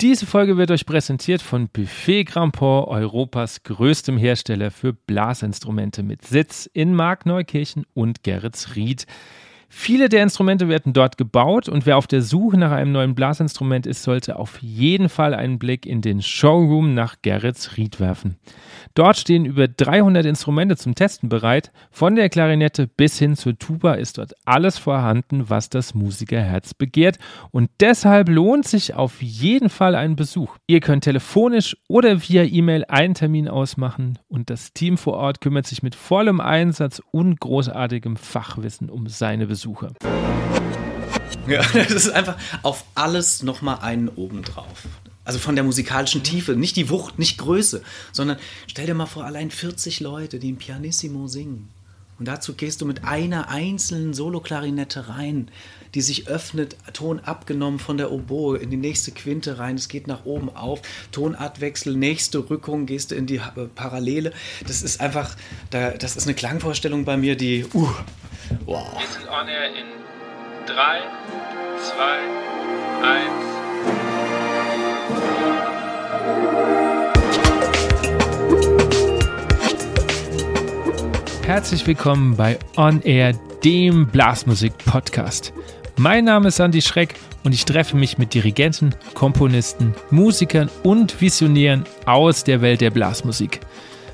Diese Folge wird euch präsentiert von Buffet Grandport, Europas größtem Hersteller für Blasinstrumente mit Sitz in Markneukirchen und Geretsried. Viele der Instrumente werden dort gebaut und wer auf der Suche nach einem neuen Blasinstrument ist, sollte auf jeden Fall einen Blick in den Showroom nach Gerrits Ried werfen. Dort stehen über 300 Instrumente zum Testen bereit. Von der Klarinette bis hin zur Tuba ist dort alles vorhanden, was das Musikerherz begehrt. Und deshalb lohnt sich auf jeden Fall ein Besuch. Ihr könnt telefonisch oder via E-Mail einen Termin ausmachen und das Team vor Ort kümmert sich mit vollem Einsatz und großartigem Fachwissen um seine Besucher. Besucher. Ja, das ist einfach auf alles nochmal einen obendrauf. Also von der musikalischen Tiefe, nicht die Wucht, nicht Größe, sondern stell dir mal vor, allein 40 Leute, die ein Pianissimo singen. Und dazu gehst du mit einer einzelnen Solo-Klarinette rein, die sich öffnet, Ton abgenommen von der Oboe in die nächste Quinte rein, es geht nach oben auf, Tonartwechsel, nächste Rückung, gehst du in die äh, Parallele. Das ist einfach, das ist eine Klangvorstellung bei mir, die, uh, Wow. Wir sind on air in 3, 2, 1. Herzlich willkommen bei On Air, dem Blasmusik-Podcast. Mein Name ist Andy Schreck und ich treffe mich mit Dirigenten, Komponisten, Musikern und Visionären aus der Welt der Blasmusik.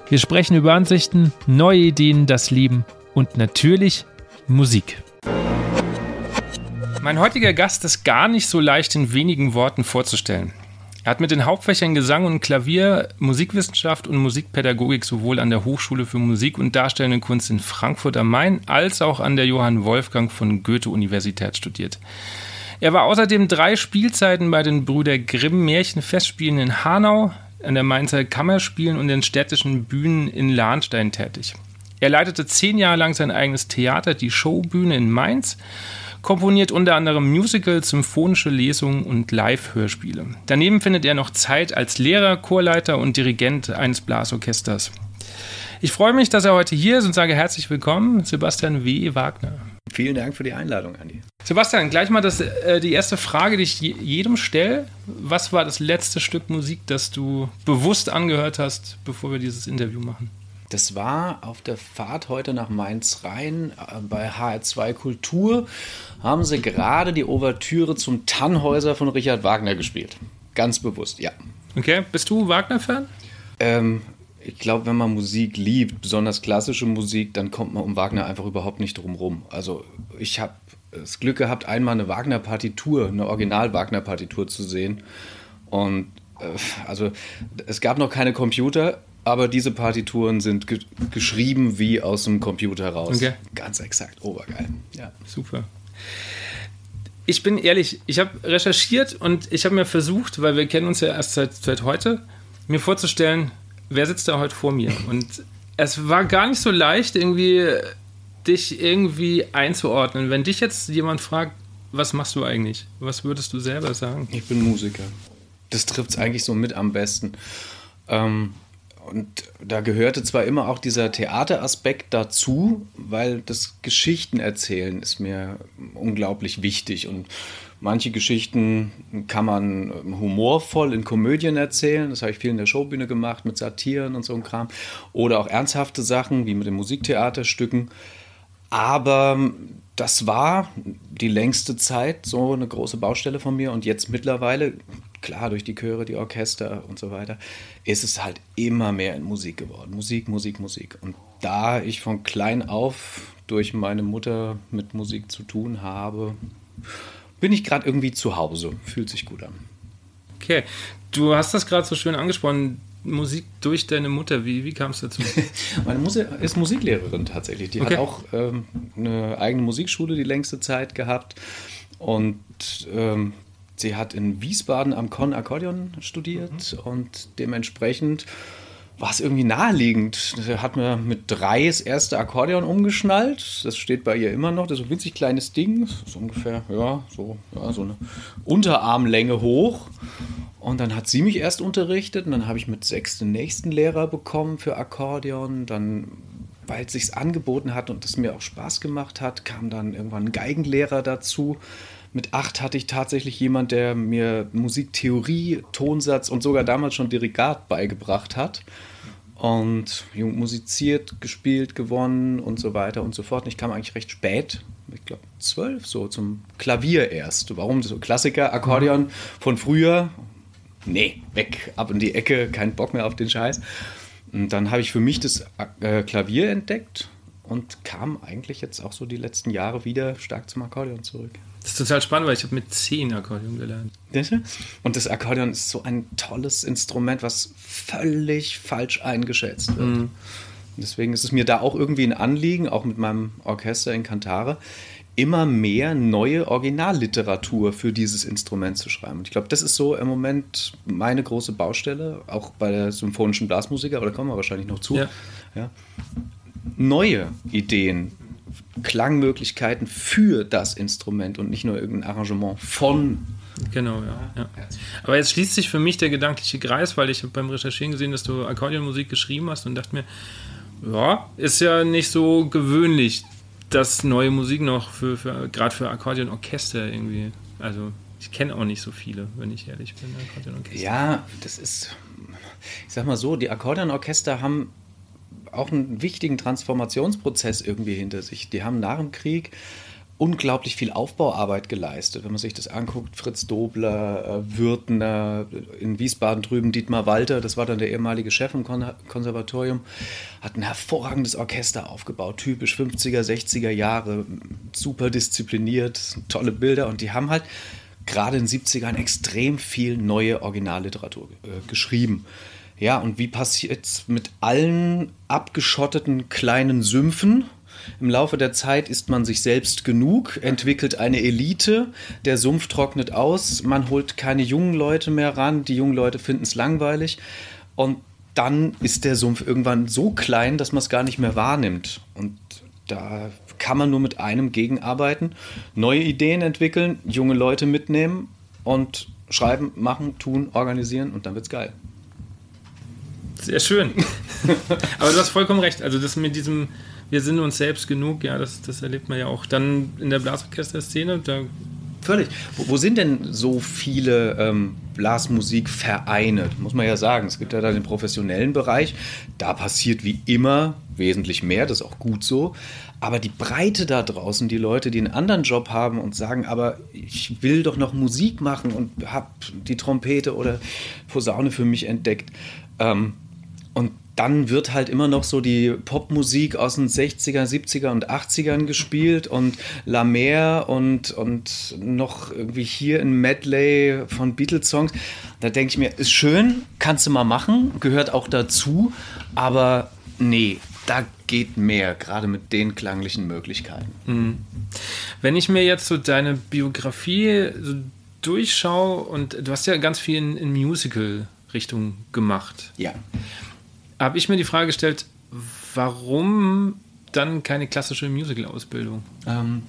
Wir sprechen über Ansichten, neue Ideen, das Leben und natürlich Musik. Mein heutiger Gast ist gar nicht so leicht in wenigen Worten vorzustellen. Er hat mit den Hauptfächern Gesang und Klavier, Musikwissenschaft und Musikpädagogik sowohl an der Hochschule für Musik und Darstellende Kunst in Frankfurt am Main als auch an der Johann Wolfgang von Goethe-Universität studiert. Er war außerdem drei Spielzeiten bei den Brüder Grimm Märchenfestspielen in Hanau, an der Mainzer Kammerspielen und den städtischen Bühnen in Lahnstein tätig. Er leitete zehn Jahre lang sein eigenes Theater, die Showbühne in Mainz, komponiert unter anderem Musicals, symphonische Lesungen und Live-Hörspiele. Daneben findet er noch Zeit als Lehrer, Chorleiter und Dirigent eines Blasorchesters. Ich freue mich, dass er heute hier ist und sage herzlich willkommen, Sebastian W. Wagner. Vielen Dank für die Einladung, Andi. Sebastian, gleich mal das, äh, die erste Frage, die ich jedem stelle. Was war das letzte Stück Musik, das du bewusst angehört hast, bevor wir dieses Interview machen? Das war auf der Fahrt heute nach Mainz rein äh, bei HR2 Kultur. Haben sie gerade die Ouvertüre zum Tannhäuser von Richard Wagner gespielt. Ganz bewusst, ja. Okay, bist du Wagner-Fan? Ähm, ich glaube, wenn man Musik liebt, besonders klassische Musik, dann kommt man um Wagner einfach überhaupt nicht drum rum. Also ich habe das Glück gehabt, einmal eine Wagner-Partitur, eine Original-Wagner-Partitur zu sehen. Und äh, also es gab noch keine Computer, aber diese Partituren sind ge geschrieben wie aus dem Computer raus. Okay. Ganz exakt, obergeil. Ja. Super. Ich bin ehrlich, ich habe recherchiert und ich habe mir versucht, weil wir kennen uns ja erst seit, seit heute, mir vorzustellen, wer sitzt da heute vor mir. Und es war gar nicht so leicht, irgendwie dich irgendwie einzuordnen. Wenn dich jetzt jemand fragt, was machst du eigentlich? Was würdest du selber sagen? Ich bin Musiker. Das trifft es eigentlich so mit am besten. Ähm, und da gehörte zwar immer auch dieser Theateraspekt dazu, weil das Geschichtenerzählen ist mir unglaublich wichtig. Und manche Geschichten kann man humorvoll in Komödien erzählen, das habe ich viel in der Showbühne gemacht mit Satiren und so einem Kram. Oder auch ernsthafte Sachen wie mit den Musiktheaterstücken, aber das war die längste Zeit so eine große Baustelle von mir. Und jetzt mittlerweile klar durch die Chöre, die Orchester und so weiter, ist es halt immer mehr in Musik geworden. Musik, Musik, Musik. Und da ich von klein auf durch meine Mutter mit Musik zu tun habe, bin ich gerade irgendwie zu Hause. Fühlt sich gut an. Okay, du hast das gerade so schön angesprochen. Musik durch deine Mutter, wie, wie kam es dazu? Meine Mutter ist Musiklehrerin tatsächlich. Die okay. hat auch ähm, eine eigene Musikschule die längste Zeit gehabt. Und ähm, Sie hat in Wiesbaden am Con Akkordeon studiert mhm. und dementsprechend war es irgendwie naheliegend. Sie hat mir mit drei das erste Akkordeon umgeschnallt. Das steht bei ihr immer noch. Das ist ein winzig kleines Ding. So ungefähr, ja, so, ja, so eine Unterarmlänge hoch. Und dann hat sie mich erst unterrichtet und dann habe ich mit sechs den nächsten Lehrer bekommen für Akkordeon. Dann, weil es sich angeboten hat und es mir auch Spaß gemacht hat, kam dann irgendwann ein Geigenlehrer dazu Mit acht hatte ich tatsächlich jemand, der mir Musiktheorie, Tonsatz und sogar damals schon Dirigat beigebracht hat. Und musiziert, gespielt, gewonnen und so weiter und so fort. Und ich kam eigentlich recht spät, ich glaube zwölf, so zum Klavier erst. Warum? So Klassiker, Akkordeon von früher. Nee, weg, ab in die Ecke, kein Bock mehr auf den Scheiß. Und dann habe ich für mich das äh, Klavier entdeckt und kam eigentlich jetzt auch so die letzten Jahre wieder stark zum Akkordeon zurück. Das ist total spannend, weil ich habe mit zehn Akkordeon gelernt. Und das Akkordeon ist so ein tolles Instrument, was völlig falsch eingeschätzt wird. Mhm. Deswegen ist es mir da auch irgendwie ein Anliegen, auch mit meinem Orchester in Kantare, immer mehr neue Originalliteratur für dieses Instrument zu schreiben. Und ich glaube, das ist so im Moment meine große Baustelle, auch bei der symphonischen Blasmusiker, aber da kommen wir wahrscheinlich noch zu. Ja. Ja. Neue Ideen, Klangmöglichkeiten für das Instrument und nicht nur irgendein Arrangement von. Genau, ja, ja. Aber jetzt schließt sich für mich der gedankliche Kreis, weil ich habe beim Recherchieren gesehen, dass du Akkordeonmusik geschrieben hast und dachte mir, ja, ist ja nicht so gewöhnlich, dass neue Musik noch für, für gerade für Akkordeonorchester irgendwie. Also ich kenne auch nicht so viele, wenn ich ehrlich bin. Akkordeonorchester. Ja, das ist, ich sag mal so, die Akkordeonorchester haben auch einen wichtigen Transformationsprozess irgendwie hinter sich. Die haben nach dem Krieg unglaublich viel Aufbauarbeit geleistet. Wenn man sich das anguckt, Fritz Dobler, äh, Würtner, in Wiesbaden drüben Dietmar Walter, das war dann der ehemalige Chef im Kon Konservatorium, hat ein hervorragendes Orchester aufgebaut, typisch 50er, 60er Jahre, super diszipliniert, tolle Bilder und die haben halt gerade in den 70ern extrem viel neue Originalliteratur äh, geschrieben. Ja, und wie passiert es mit allen abgeschotteten kleinen Sümpfen? Im Laufe der Zeit ist man sich selbst genug, entwickelt eine Elite, der Sumpf trocknet aus, man holt keine jungen Leute mehr ran, die jungen Leute finden es langweilig und dann ist der Sumpf irgendwann so klein, dass man es gar nicht mehr wahrnimmt. Und da kann man nur mit einem gegenarbeiten, neue Ideen entwickeln, junge Leute mitnehmen und schreiben, machen, tun, organisieren und dann wird's geil. Sehr schön. Aber du hast vollkommen recht. Also das mit diesem wir sind uns selbst genug, ja, das, das erlebt man ja auch dann in der Blasorchester-Szene. Völlig. Wo, wo, sind denn so viele ähm, Blasmusikvereine? Muss man ja sagen. Es gibt ja da den professionellen Bereich. Da passiert wie immer wesentlich mehr. Das ist auch gut so. Aber die Breite da draußen, die Leute, die einen anderen Job haben und sagen, aber ich will doch noch Musik machen und habe die Trompete oder Posaune für mich entdeckt. Ähm, und dann wird halt immer noch so die Popmusik aus den 60er, 70er und 80ern gespielt und La Mer und, und noch irgendwie hier ein Medley von Beatles-Songs. Da denke ich mir, ist schön, kannst du mal machen, gehört auch dazu, aber nee, da geht mehr, gerade mit den klanglichen Möglichkeiten. Mhm. Wenn ich mir jetzt so deine Biografie so durchschaue und du hast ja ganz viel in, in Musical-Richtung gemacht. Ja habe ich mir die Frage gestellt, warum dann keine klassische Musical-Ausbildung? Ähm,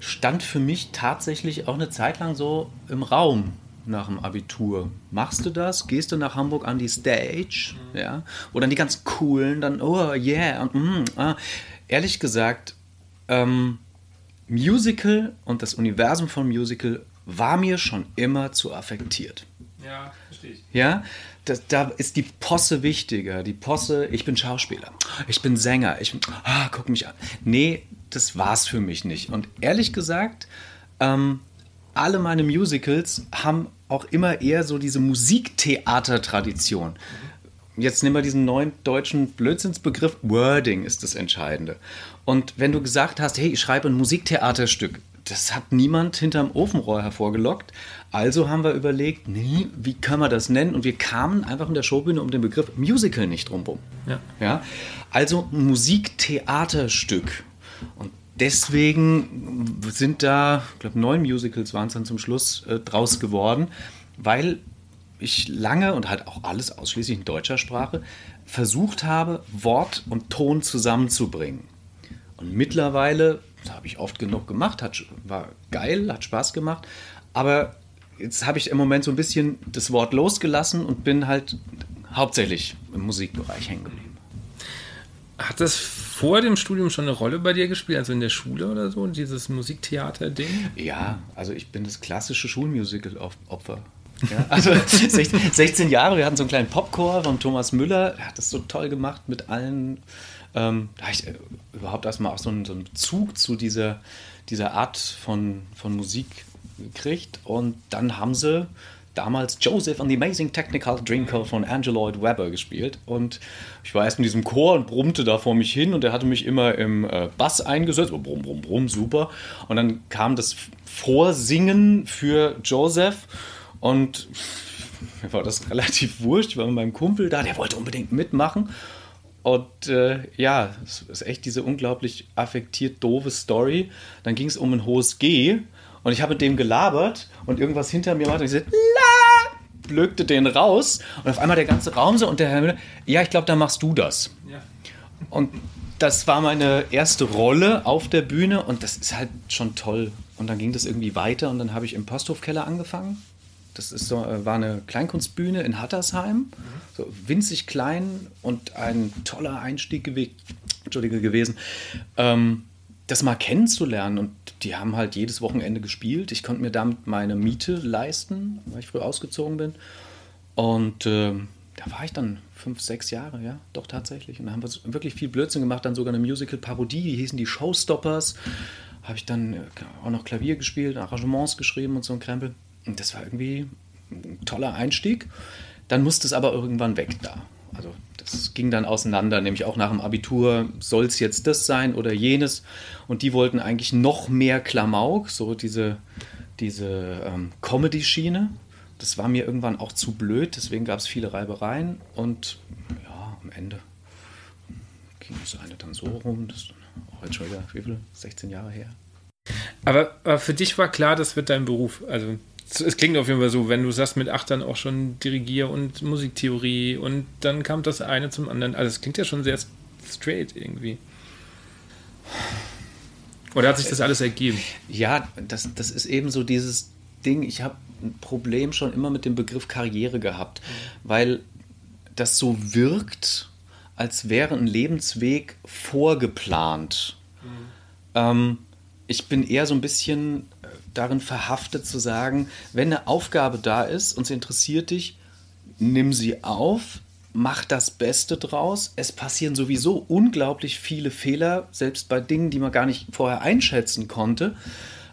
stand für mich tatsächlich auch eine Zeit lang so im Raum nach dem Abitur. Machst du das? Gehst du nach Hamburg an die Stage? Mhm. Ja? Oder die ganz coolen, dann, oh yeah. Und, mm, ah. Ehrlich gesagt, ähm, Musical und das Universum von Musical war mir schon immer zu affektiert. Ja, verstehe ich. Ja, das, da ist die Posse wichtiger. Die Posse, ich bin Schauspieler, ich bin Sänger, ich ah, guck mich an. Nee, das war's für mich nicht. Und ehrlich gesagt, ähm, alle meine Musicals haben auch immer eher so diese Musiktheater-Tradition. Jetzt nehmen wir diesen neuen deutschen Blödsinnsbegriff. Wording ist das Entscheidende. Und wenn du gesagt hast, hey, ich schreibe ein Musiktheaterstück, das hat niemand hinterm Ofenrohr hervorgelockt. Also haben wir überlegt, nee, wie können wir das nennen? Und wir kamen einfach in der Showbühne um den Begriff Musical nicht drumherum. Ja. Ja? Also Musiktheaterstück. Und deswegen sind da, ich glaube, neun Musicals waren es dann zum Schluss äh, draus geworden, weil ich lange und halt auch alles ausschließlich in deutscher Sprache versucht habe, Wort und Ton zusammenzubringen. Und mittlerweile das habe ich oft genug gemacht, hat, war geil, hat Spaß gemacht. Aber jetzt habe ich im Moment so ein bisschen das Wort losgelassen und bin halt hauptsächlich im Musikbereich hängen geblieben. Hat das vor dem Studium schon eine Rolle bei dir gespielt, also in der Schule oder so, dieses Musiktheater-Ding? Ja, also ich bin das klassische Schulmusical-Opfer. Ja, also 16 Jahre, wir hatten so einen kleinen Popchor von Thomas Müller, der hat das so toll gemacht mit allen. Ähm, da habe ich äh, überhaupt erstmal auch so einen, so einen Zug zu dieser, dieser Art von, von Musik gekriegt. Und dann haben sie damals Joseph and the Amazing Technical Drinker von Lloyd Webber gespielt. Und ich war erst in diesem Chor und brummte da vor mich hin und er hatte mich immer im äh, Bass eingesetzt. Oh, brumm, brumm, brumm, super. Und dann kam das Vorsingen für Joseph und mir war das relativ wurscht. Ich war mit meinem Kumpel da, der wollte unbedingt mitmachen. Und äh, ja, es ist echt diese unglaublich affektiert doofe Story. Dann ging es um ein hohes G und ich habe mit dem gelabert und irgendwas hinter mir machte und ich sagte, la, blökte den raus und auf einmal der ganze Raum so und der Herr Müller, ja, ich glaube, da machst du das. Ja. Und das war meine erste Rolle auf der Bühne und das ist halt schon toll. Und dann ging das irgendwie weiter und dann habe ich im Posthofkeller angefangen das ist so, äh, war eine Kleinkunstbühne in Hattersheim, mhm. so winzig klein und ein toller Einstieg gew Entschuldige, gewesen, ähm, das mal kennenzulernen. Und die haben halt jedes Wochenende gespielt. Ich konnte mir damit meine Miete leisten, weil ich früh ausgezogen bin. Und äh, da war ich dann fünf, sechs Jahre, ja, doch tatsächlich. Und da haben wir wirklich viel Blödsinn gemacht, dann sogar eine Musical-Parodie, die hießen die Showstoppers. Habe ich dann äh, auch noch Klavier gespielt, Arrangements geschrieben und so ein Krempel. Und das war irgendwie ein toller Einstieg. Dann musste es aber irgendwann weg da. Also das ging dann auseinander, nämlich auch nach dem Abitur, soll es jetzt das sein oder jenes. Und die wollten eigentlich noch mehr Klamauk, so diese, diese ähm, Comedy-Schiene. Das war mir irgendwann auch zu blöd, deswegen gab es viele Reibereien. Und ja, am Ende ging das eine dann so rum. Das ist auch jetzt schon wieder, wie viel? 16 Jahre her. Aber, aber für dich war klar, das wird dein Beruf. Also es klingt auf jeden Fall so, wenn du sagst, mit acht dann auch schon Dirigier- und Musiktheorie und dann kam das eine zum anderen. Also es klingt ja schon sehr straight irgendwie. Oder hat sich das alles ergeben? Ja, das, das ist eben so dieses Ding. Ich habe ein Problem schon immer mit dem Begriff Karriere gehabt, weil das so wirkt, als wäre ein Lebensweg vorgeplant. Mhm. Ähm, ich bin eher so ein bisschen darin verhaftet zu sagen, wenn eine Aufgabe da ist und sie interessiert dich, nimm sie auf, mach das Beste draus. Es passieren sowieso unglaublich viele Fehler, selbst bei Dingen, die man gar nicht vorher einschätzen konnte.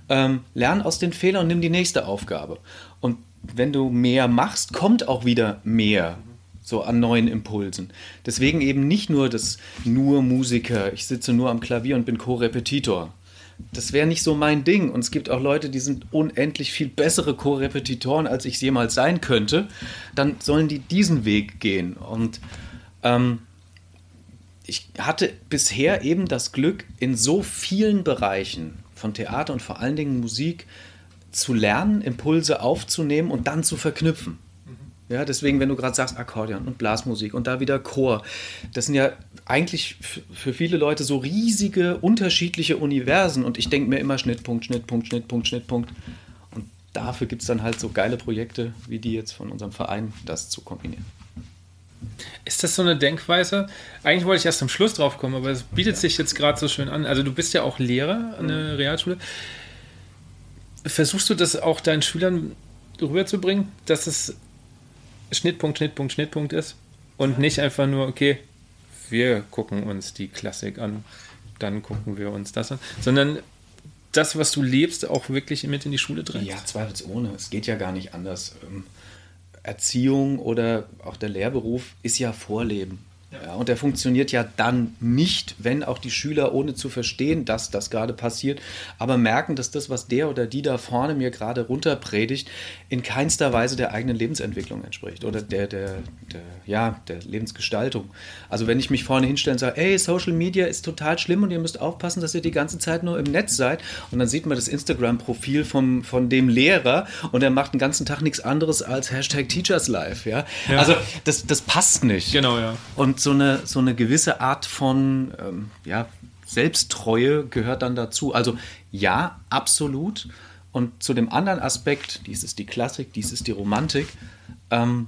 Ähm, lern aus den Fehlern und nimm die nächste Aufgabe. Und wenn du mehr machst, kommt auch wieder mehr so an neuen Impulsen. Deswegen eben nicht nur das nur Musiker, ich sitze nur am Klavier und bin Co-Repetitor, das wäre nicht so mein Ding. Und es gibt auch Leute, die sind unendlich viel bessere Co-Repetitoren, als ich jemals sein könnte. Dann sollen die diesen Weg gehen. Und ähm, ich hatte bisher eben das Glück, in so vielen Bereichen von Theater und vor allen Dingen Musik zu lernen, Impulse aufzunehmen und dann zu verknüpfen. Ja, deswegen, wenn du gerade sagst Akkordeon und Blasmusik und da wieder Chor, das sind ja eigentlich für viele Leute so riesige, unterschiedliche Universen und ich denke mir immer Schnittpunkt, Schnittpunkt, Schnittpunkt, Schnittpunkt. Und dafür gibt es dann halt so geile Projekte wie die jetzt von unserem Verein, das zu kombinieren. Ist das so eine Denkweise? Eigentlich wollte ich erst am Schluss drauf kommen, aber es bietet sich jetzt gerade so schön an. Also du bist ja auch Lehrer an der mhm. Realschule. Versuchst du das auch deinen Schülern rüberzubringen, dass es Schnittpunkt, Schnittpunkt, Schnittpunkt ist und nicht einfach nur, okay, wir gucken uns die Klassik an, dann gucken wir uns das an, sondern das, was du lebst, auch wirklich mit in die Schule drin. Ja, zweifelsohne. Es geht ja gar nicht anders. Ähm, Erziehung oder auch der Lehrberuf ist ja Vorleben. Ja, und der funktioniert ja dann nicht, wenn auch die Schüler, ohne zu verstehen, dass das gerade passiert, aber merken, dass das, was der oder die da vorne mir gerade runterpredigt, in keinster Weise der eigenen Lebensentwicklung entspricht oder der, der, der, ja, der Lebensgestaltung. Also wenn ich mich vorne hinstelle und sage, ey, Social Media ist total schlimm und ihr müsst aufpassen, dass ihr die ganze Zeit nur im Netz seid und dann sieht man das Instagram-Profil von dem Lehrer und er macht den ganzen Tag nichts anderes als Hashtag Teachers Life. Ja? ja? Also das, das passt nicht. Genau, ja. Und so eine, so eine gewisse Art von ähm, ja, Selbsttreue gehört dann dazu. Also ja, absolut. Und zu dem anderen Aspekt, dies ist die Klassik, dies ist die Romantik, ähm,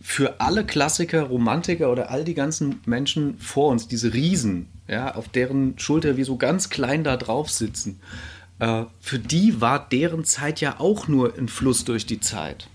für alle Klassiker, Romantiker oder all die ganzen Menschen vor uns, diese Riesen, ja, auf deren Schulter wir so ganz klein da drauf sitzen, äh, für die war deren Zeit ja auch nur ein Fluss durch die Zeit.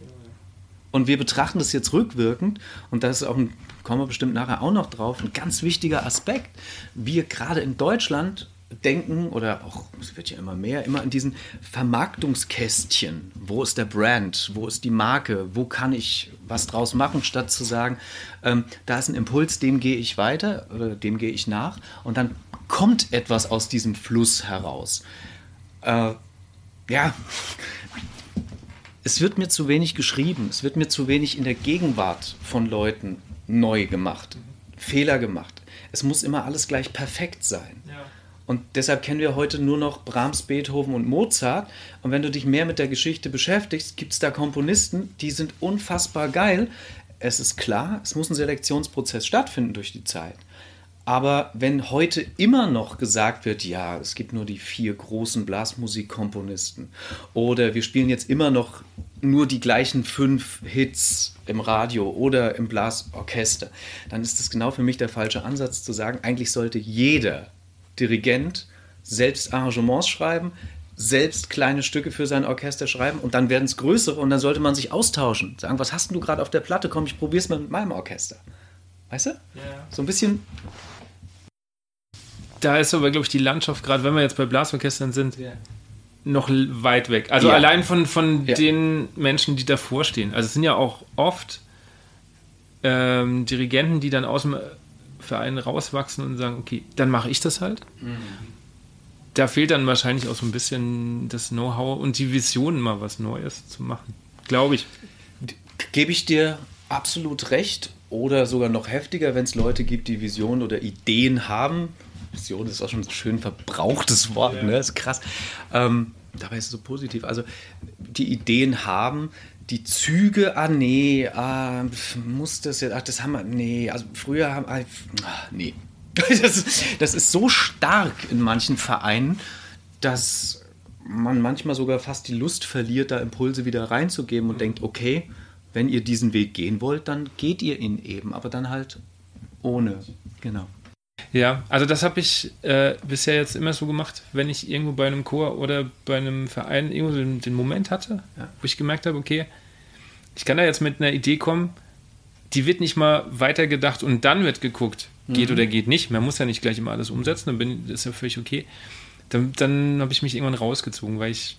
Und wir betrachten das jetzt rückwirkend, und das ist auch ein, kommen wir bestimmt nachher auch noch drauf, ein ganz wichtiger Aspekt. Wir gerade in Deutschland denken, oder auch, es wird ja immer mehr, immer in diesen Vermarktungskästchen. Wo ist der Brand? Wo ist die Marke? Wo kann ich was draus machen, statt zu sagen, ähm, da ist ein Impuls, dem gehe ich weiter oder dem gehe ich nach. Und dann kommt etwas aus diesem Fluss heraus. Äh, ja, es wird mir zu wenig geschrieben, es wird mir zu wenig in der Gegenwart von Leuten neu gemacht, Fehler gemacht. Es muss immer alles gleich perfekt sein. Ja. Und deshalb kennen wir heute nur noch Brahms, Beethoven und Mozart. Und wenn du dich mehr mit der Geschichte beschäftigst, gibt es da Komponisten, die sind unfassbar geil. Es ist klar, es muss ein Selektionsprozess stattfinden durch die Zeit. Aber wenn heute immer noch gesagt wird, ja, es gibt nur die vier großen Blasmusikkomponisten oder wir spielen jetzt immer noch nur die gleichen fünf Hits im Radio oder im Blasorchester, dann ist das genau für mich der falsche Ansatz zu sagen, eigentlich sollte jeder Dirigent selbst Arrangements schreiben, selbst kleine Stücke für sein Orchester schreiben und dann werden es größere und dann sollte man sich austauschen. Sagen, was hast du gerade auf der Platte? Komm, ich probiere es mal mit meinem Orchester. Weißt du? Ja. So ein bisschen. Da ist aber, glaube ich, die Landschaft, gerade wenn wir jetzt bei Blasorchestern sind, ja. noch weit weg. Also ja. allein von, von den Menschen, die davor stehen. Also es sind ja auch oft ähm, Dirigenten, die dann aus dem Verein rauswachsen und sagen, okay, dann mache ich das halt. Mhm. Da fehlt dann wahrscheinlich auch so ein bisschen das Know-how und die Vision, mal was Neues zu machen. Glaube ich. Gebe ich dir absolut recht oder sogar noch heftiger, wenn es Leute gibt, die Visionen oder Ideen haben. Vision ist auch schon ein schön verbrauchtes Wort, ja. ne? Das ist krass. Ähm, dabei ist es so positiv. Also die Ideen haben, die Züge, ah nee, ah, muss das jetzt, ach, das haben wir, nee, also früher haben, ah, nee. Das, das ist so stark in manchen Vereinen, dass man manchmal sogar fast die Lust verliert, da Impulse wieder reinzugeben und denkt, okay, wenn ihr diesen Weg gehen wollt, dann geht ihr ihn eben, aber dann halt ohne. Genau. Ja, also das habe ich äh, bisher jetzt immer so gemacht, wenn ich irgendwo bei einem Chor oder bei einem Verein irgendwo den, den Moment hatte, ja. wo ich gemerkt habe, okay, ich kann da jetzt mit einer Idee kommen, die wird nicht mal weitergedacht und dann wird geguckt, geht mhm. oder geht nicht. Man muss ja nicht gleich immer alles umsetzen, dann bin, ist ja völlig okay. Dann, dann habe ich mich irgendwann rausgezogen, weil ich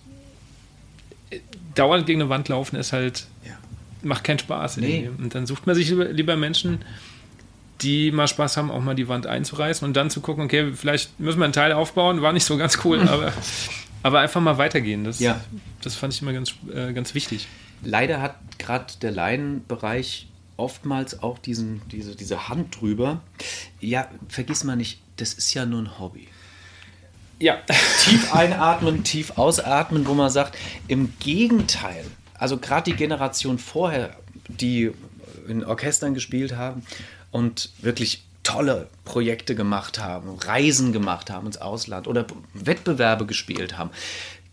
äh, dauernd gegen eine Wand laufen ist halt, ja. macht keinen Spaß. Nee. Und dann sucht man sich lieber, lieber Menschen, die mal Spaß haben, auch mal die Wand einzureißen und dann zu gucken, okay, vielleicht müssen wir einen Teil aufbauen, war nicht so ganz cool, aber, aber einfach mal weitergehen. Das, ja. das fand ich immer ganz, äh, ganz wichtig. Leider hat gerade der Laienbereich oftmals auch diesen, diese, diese Hand drüber. Ja, vergiss mal nicht, das ist ja nur ein Hobby. Ja. Tief einatmen, tief ausatmen, wo man sagt, im Gegenteil, also gerade die Generation vorher, die in Orchestern gespielt haben und wirklich tolle Projekte gemacht haben, Reisen gemacht haben ins Ausland oder Wettbewerbe gespielt haben.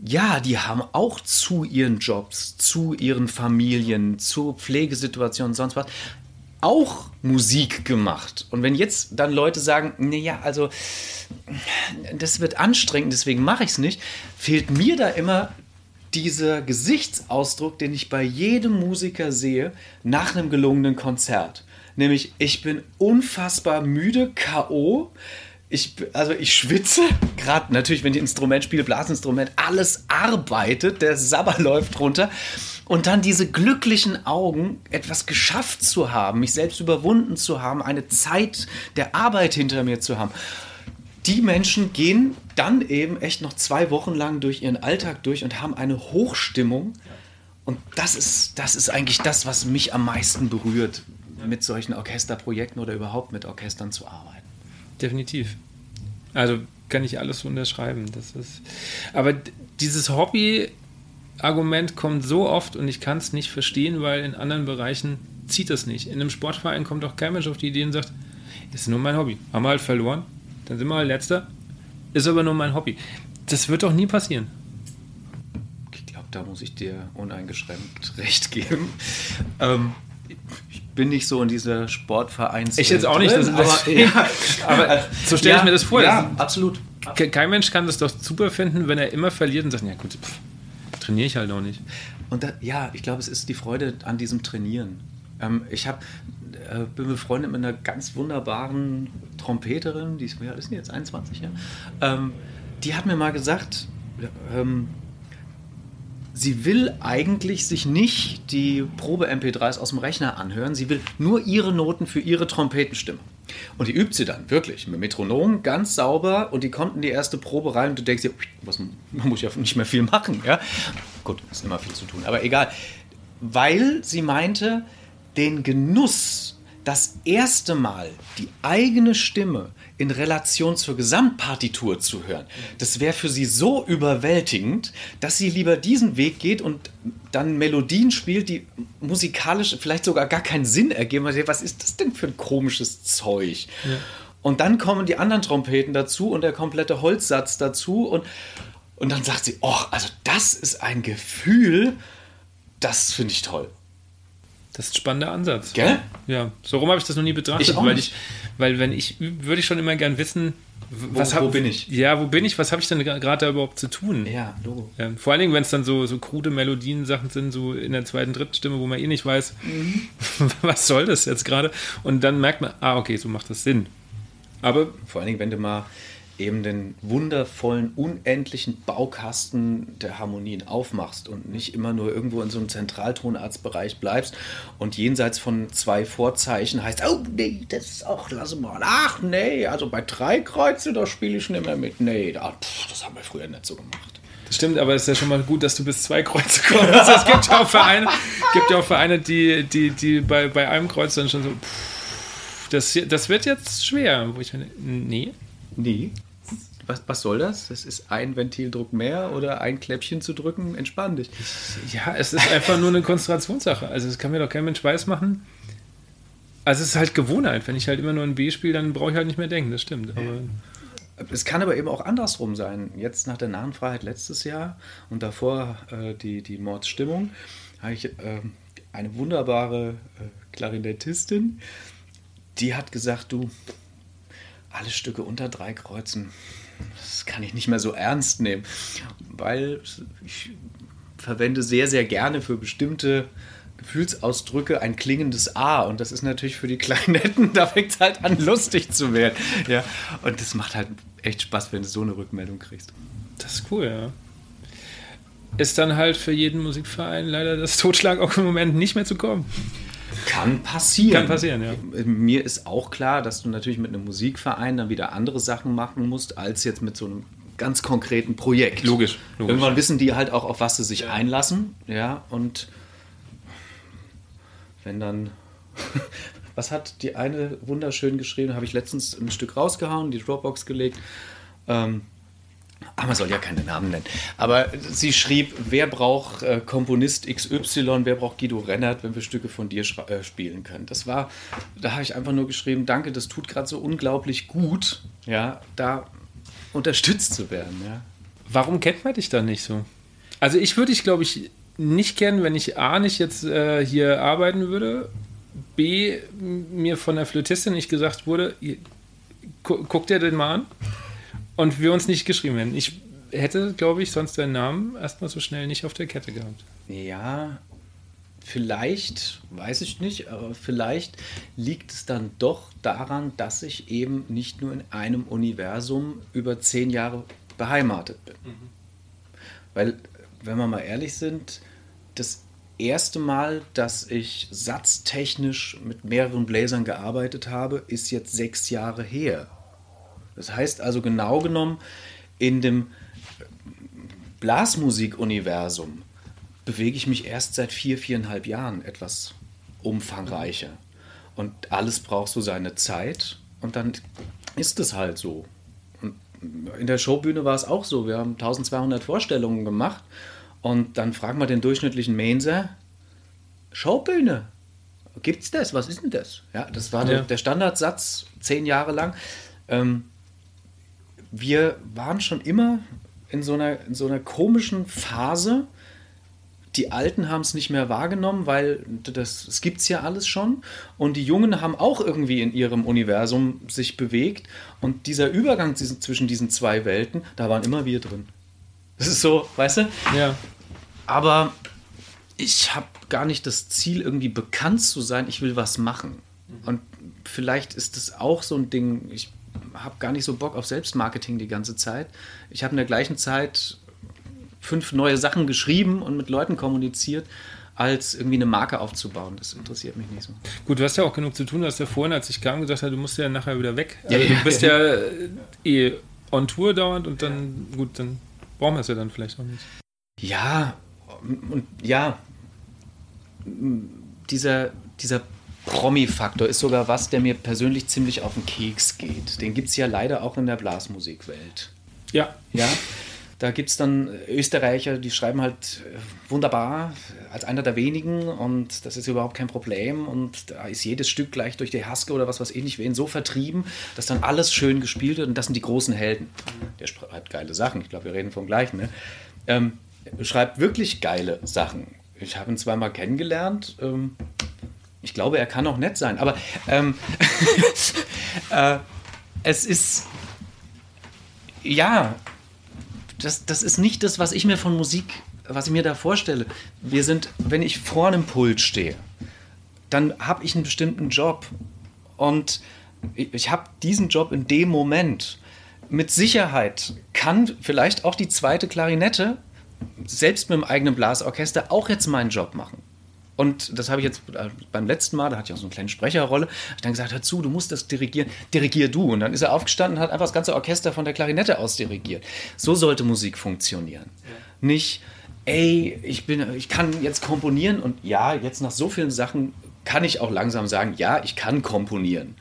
Ja, die haben auch zu ihren Jobs, zu ihren Familien, zur Pflegesituation und sonst was auch Musik gemacht. Und wenn jetzt dann Leute sagen, naja, also das wird anstrengend, deswegen mache ich es nicht, fehlt mir da immer dieser Gesichtsausdruck, den ich bei jedem Musiker sehe nach einem gelungenen Konzert. Nämlich, ich bin unfassbar müde, K.O., ich, also ich schwitze, gerade natürlich, wenn ich Instrument spiele, Blasinstrument, alles arbeitet, der Sabber läuft runter. Und dann diese glücklichen Augen, etwas geschafft zu haben, mich selbst überwunden zu haben, eine Zeit der Arbeit hinter mir zu haben. Die Menschen gehen dann eben echt noch zwei Wochen lang durch ihren Alltag durch und haben eine Hochstimmung. Und das ist, das ist eigentlich das, was mich am meisten berührt, mit solchen Orchesterprojekten oder überhaupt mit Orchestern zu arbeiten. Definitiv. Also kann ich alles unterschreiben. Das ist, aber dieses Hobby-Argument kommt so oft und ich kann es nicht verstehen, weil in anderen Bereichen zieht das nicht. In einem Sportverein kommt auch kein Mensch auf die Idee und sagt, ist nur mein Hobby. Haben wir halt verloren, dann sind wir halt letzter. Ist aber nur mein Hobby. Das wird doch nie passieren. Ich glaube, da muss ich dir uneingeschränkt recht geben. Ähm, bin nicht so in dieser Sportvereins. Ich jetzt auch nicht, drin, das, aber, ja, aber so stelle ja, ich mir das vor. Ja, absolut. Ke- Kein Mensch kann das doch super finden, wenn er immer verliert und sagt, ja gut, pff, trainiere ich halt auch nicht. Und da, ja, ich glaube, es ist die Freude an diesem Trainieren. Ähm, ich hab, äh, bin befreundet mit einer ganz wunderbaren Trompeterin, die ist, wie alt ist jetzt? 21, ja? Ähm, die hat mir mal gesagt, ähm, sie will eigentlich sich nicht die Probe-MP3s aus dem Rechner anhören, sie will nur ihre Noten für ihre Trompetenstimme. Und die übt sie dann wirklich mit Metronom ganz sauber und die kommt in die erste Probe rein und du denkst dir, was, man muss ja nicht mehr viel machen. Ja? Gut, ist immer viel zu tun, aber egal. Weil sie meinte, den Genuss, das erste Mal die eigene Stimme in Relation zur Gesamtpartitur zu hören, das wäre für sie so überwältigend, dass sie lieber diesen Weg geht und dann Melodien spielt, die musikalisch vielleicht sogar gar keinen Sinn ergeben. Was ist das denn für ein komisches Zeug? Und dann kommen die anderen Trompeten dazu und der komplette Holzsatz dazu und, und dann sagt sie, oh, also das ist ein Gefühl, das finde ich toll. Das ist ein spannender Ansatz. Gell? Ja, so rum habe ich das noch nie betrachtet, Ich auch weil ich, weil wenn ich würde ich schon immer gern wissen, w- Wo- was hab, wo bin ich? Ja, wo bin ich? Was habe ich denn gerade da überhaupt zu tun? Ja, Logo. Ja, vor allen Dingen, wenn es dann so, so krude Melodien, Sachen sind, so in der zweiten, dritten Stimme, wo man eh nicht weiß, Mhm. was soll das jetzt gerade? Und dann merkt man, ah, okay, so macht das Sinn. Aber Vor allen Dingen, wenn du mal eben den wundervollen, unendlichen Baukasten der Harmonien aufmachst und nicht immer nur irgendwo in so einem Zentraltonarztbereich bleibst und jenseits von zwei Vorzeichen heißt, oh nee, das ist auch, lass mal, ach nee, also bei drei Kreuze, da spiele ich nicht mehr mit, nee, da, pff, das haben wir früher nicht so gemacht. Das stimmt, aber es ist ja schon mal gut, dass du bis zwei Kreuze kommst. Es gibt ja auch Vereine, gibt ja auch Vereine die, die, die bei, bei einem Kreuz dann schon so, pff, das, das wird jetzt schwer. Wo ich meine, nee. Nee. Was, was soll das? Das ist ein Ventildruck mehr oder ein Kläppchen zu drücken? Entspann dich. Ja, es ist einfach nur eine Konzentrationssache. Also, das kann mir doch kein Mensch weiß machen. Also, es ist halt Gewohnheit. Wenn ich halt immer nur ein B spiele, dann brauche ich halt nicht mehr denken. Das stimmt. Aber Es kann aber eben auch andersrum sein. Jetzt nach der Narrenfreiheit letztes Jahr und davor äh, die, die Mordsstimmung habe ich äh, eine wunderbare äh, Klarinettistin, die hat gesagt, du, alle Stücke unter drei Kreuzen, das kann ich nicht mehr so ernst nehmen, weil ich verwende sehr, sehr gerne für bestimmte Gefühlsausdrücke ein klingendes A und das ist natürlich für die Klarinetten, da fängt es halt an lustig zu werden. Ja, und das macht halt echt Spaß, wenn du so eine Rückmeldung kriegst. das ist cool, ja. Ist dann halt für jeden Musikverein leider das Totschlag auch im Moment nicht mehr zu kommen. Kann passieren. Kann passieren, ja. Mir ist auch klar, dass du natürlich mit einem Musikverein dann wieder andere Sachen machen musst, als jetzt mit so einem ganz konkreten Projekt. Logisch, logisch. Irgendwann wissen die halt auch, auf was sie sich einlassen. Ja, und wenn dann. Was hat die eine wunderschön geschrieben? Habe ich letztens ein Stück rausgehauen, die Dropbox gelegt. Ähm, Ah, man soll ja keine Namen nennen. Aber sie schrieb, wer braucht äh, Komponist XY, wer braucht Guido Rennert, wenn wir Stücke von dir äh, spielen können. Das war, da habe ich einfach nur geschrieben, danke, das tut gerade so unglaublich gut, ja, da unterstützt zu werden, ja. Warum kennt man dich dann nicht so? Also ich würde dich, glaube ich, nicht kennen, wenn ich A nicht jetzt äh, hier arbeiten würde, B mir von der Flötistin nicht gesagt wurde, gu guck dir den mal an und wir uns nicht geschrieben hätten. Ich hätte, glaube ich, sonst deinen Namen erstmal so schnell nicht auf der Kette gehabt. Ja, vielleicht, weiß ich nicht, aber vielleicht liegt es dann doch daran, dass ich eben nicht nur in einem Universum über zehn Jahre beheimatet bin. Weil, wenn wir mal ehrlich sind, das erste Mal, dass ich satztechnisch mit mehreren Bläsern gearbeitet habe, ist jetzt sechs Jahre her. Das heißt also genau genommen, in dem Blasmusikuniversum bewege ich mich erst seit vier, viereinhalb Jahren etwas umfangreicher. Und alles braucht so seine Zeit und dann ist es halt so. Und in der Showbühne war es auch so. Wir haben 1200 Vorstellungen gemacht und dann fragen wir den durchschnittlichen Mainzer, Showbühne, gibt's das? Was ist denn das? Ja, das war Ja. der, der Standardsatz zehn Jahre lang. Ähm, wir waren schon immer in so einer, in so einer komischen Phase, die Alten haben es nicht mehr wahrgenommen, weil das, das gibt es ja alles schon. Und die Jungen haben auch irgendwie in ihrem Universum sich bewegt. Und dieser Übergang zwischen diesen zwei Welten, da waren immer wir drin. Das ist so, weißt du? Ja. Aber ich habe gar nicht das Ziel, irgendwie bekannt zu sein. Ich will was machen. Und vielleicht ist das auch so ein Ding. Ich habe gar nicht so Bock auf Selbstmarketing die ganze Zeit. Ich habe in der gleichen Zeit fünf neue Sachen geschrieben und mit Leuten kommuniziert, als irgendwie eine Marke aufzubauen. Das interessiert mich nicht so. Gut, du hast ja auch genug zu tun. Du hast ja vorhin, als ich kam, gesagt, du musst ja nachher wieder weg. Ja, also, ja, du bist ja, ja eh on Tour dauernd und dann, gut, dann brauchen wir es ja dann vielleicht noch nicht. Ja, und ja, dieser, dieser Promi-Faktor ist sogar was, der mir persönlich ziemlich auf den Keks geht. Den gibt es ja leider auch in der Blasmusikwelt. Ja. Ja. Da gibt es dann Österreicher, die schreiben halt äh, wunderbar als einer der wenigen und das ist überhaupt kein Problem und da ist jedes Stück gleich durch die Haske oder was weiß ich nicht wen so vertrieben, dass dann alles schön gespielt wird und das sind die großen Helden. Der schreibt geile Sachen, ich glaube, wir reden vom gleichen. Ne? Ähm, schreibt wirklich geile Sachen. Ich habe ihn zweimal kennengelernt. Ähm, ich glaube, er kann auch nett sein, aber ähm, äh, es ist ja, das, das ist nicht das, was ich mir von Musik, was ich mir da vorstelle. Wir sind, wenn ich vor einem Pult stehe, dann habe ich einen bestimmten Job und ich, ich habe diesen Job in dem Moment. Mit Sicherheit kann vielleicht auch die zweite Klarinette selbst mit dem eigenen Blasorchester auch jetzt meinen Job machen. Und das habe ich jetzt äh, beim letzten Mal, da hatte ich auch so eine kleine Sprecherrolle, ich dann gesagt, hör zu, du musst das dirigieren, dirigier du. Und dann ist er aufgestanden und hat einfach das ganze Orchester von der Klarinette aus dirigiert. So sollte Musik funktionieren. Ja. Nicht, ey, ich, bin, ich kann jetzt komponieren und ja, jetzt nach so vielen Sachen kann ich auch langsam sagen, ja, ich kann komponieren.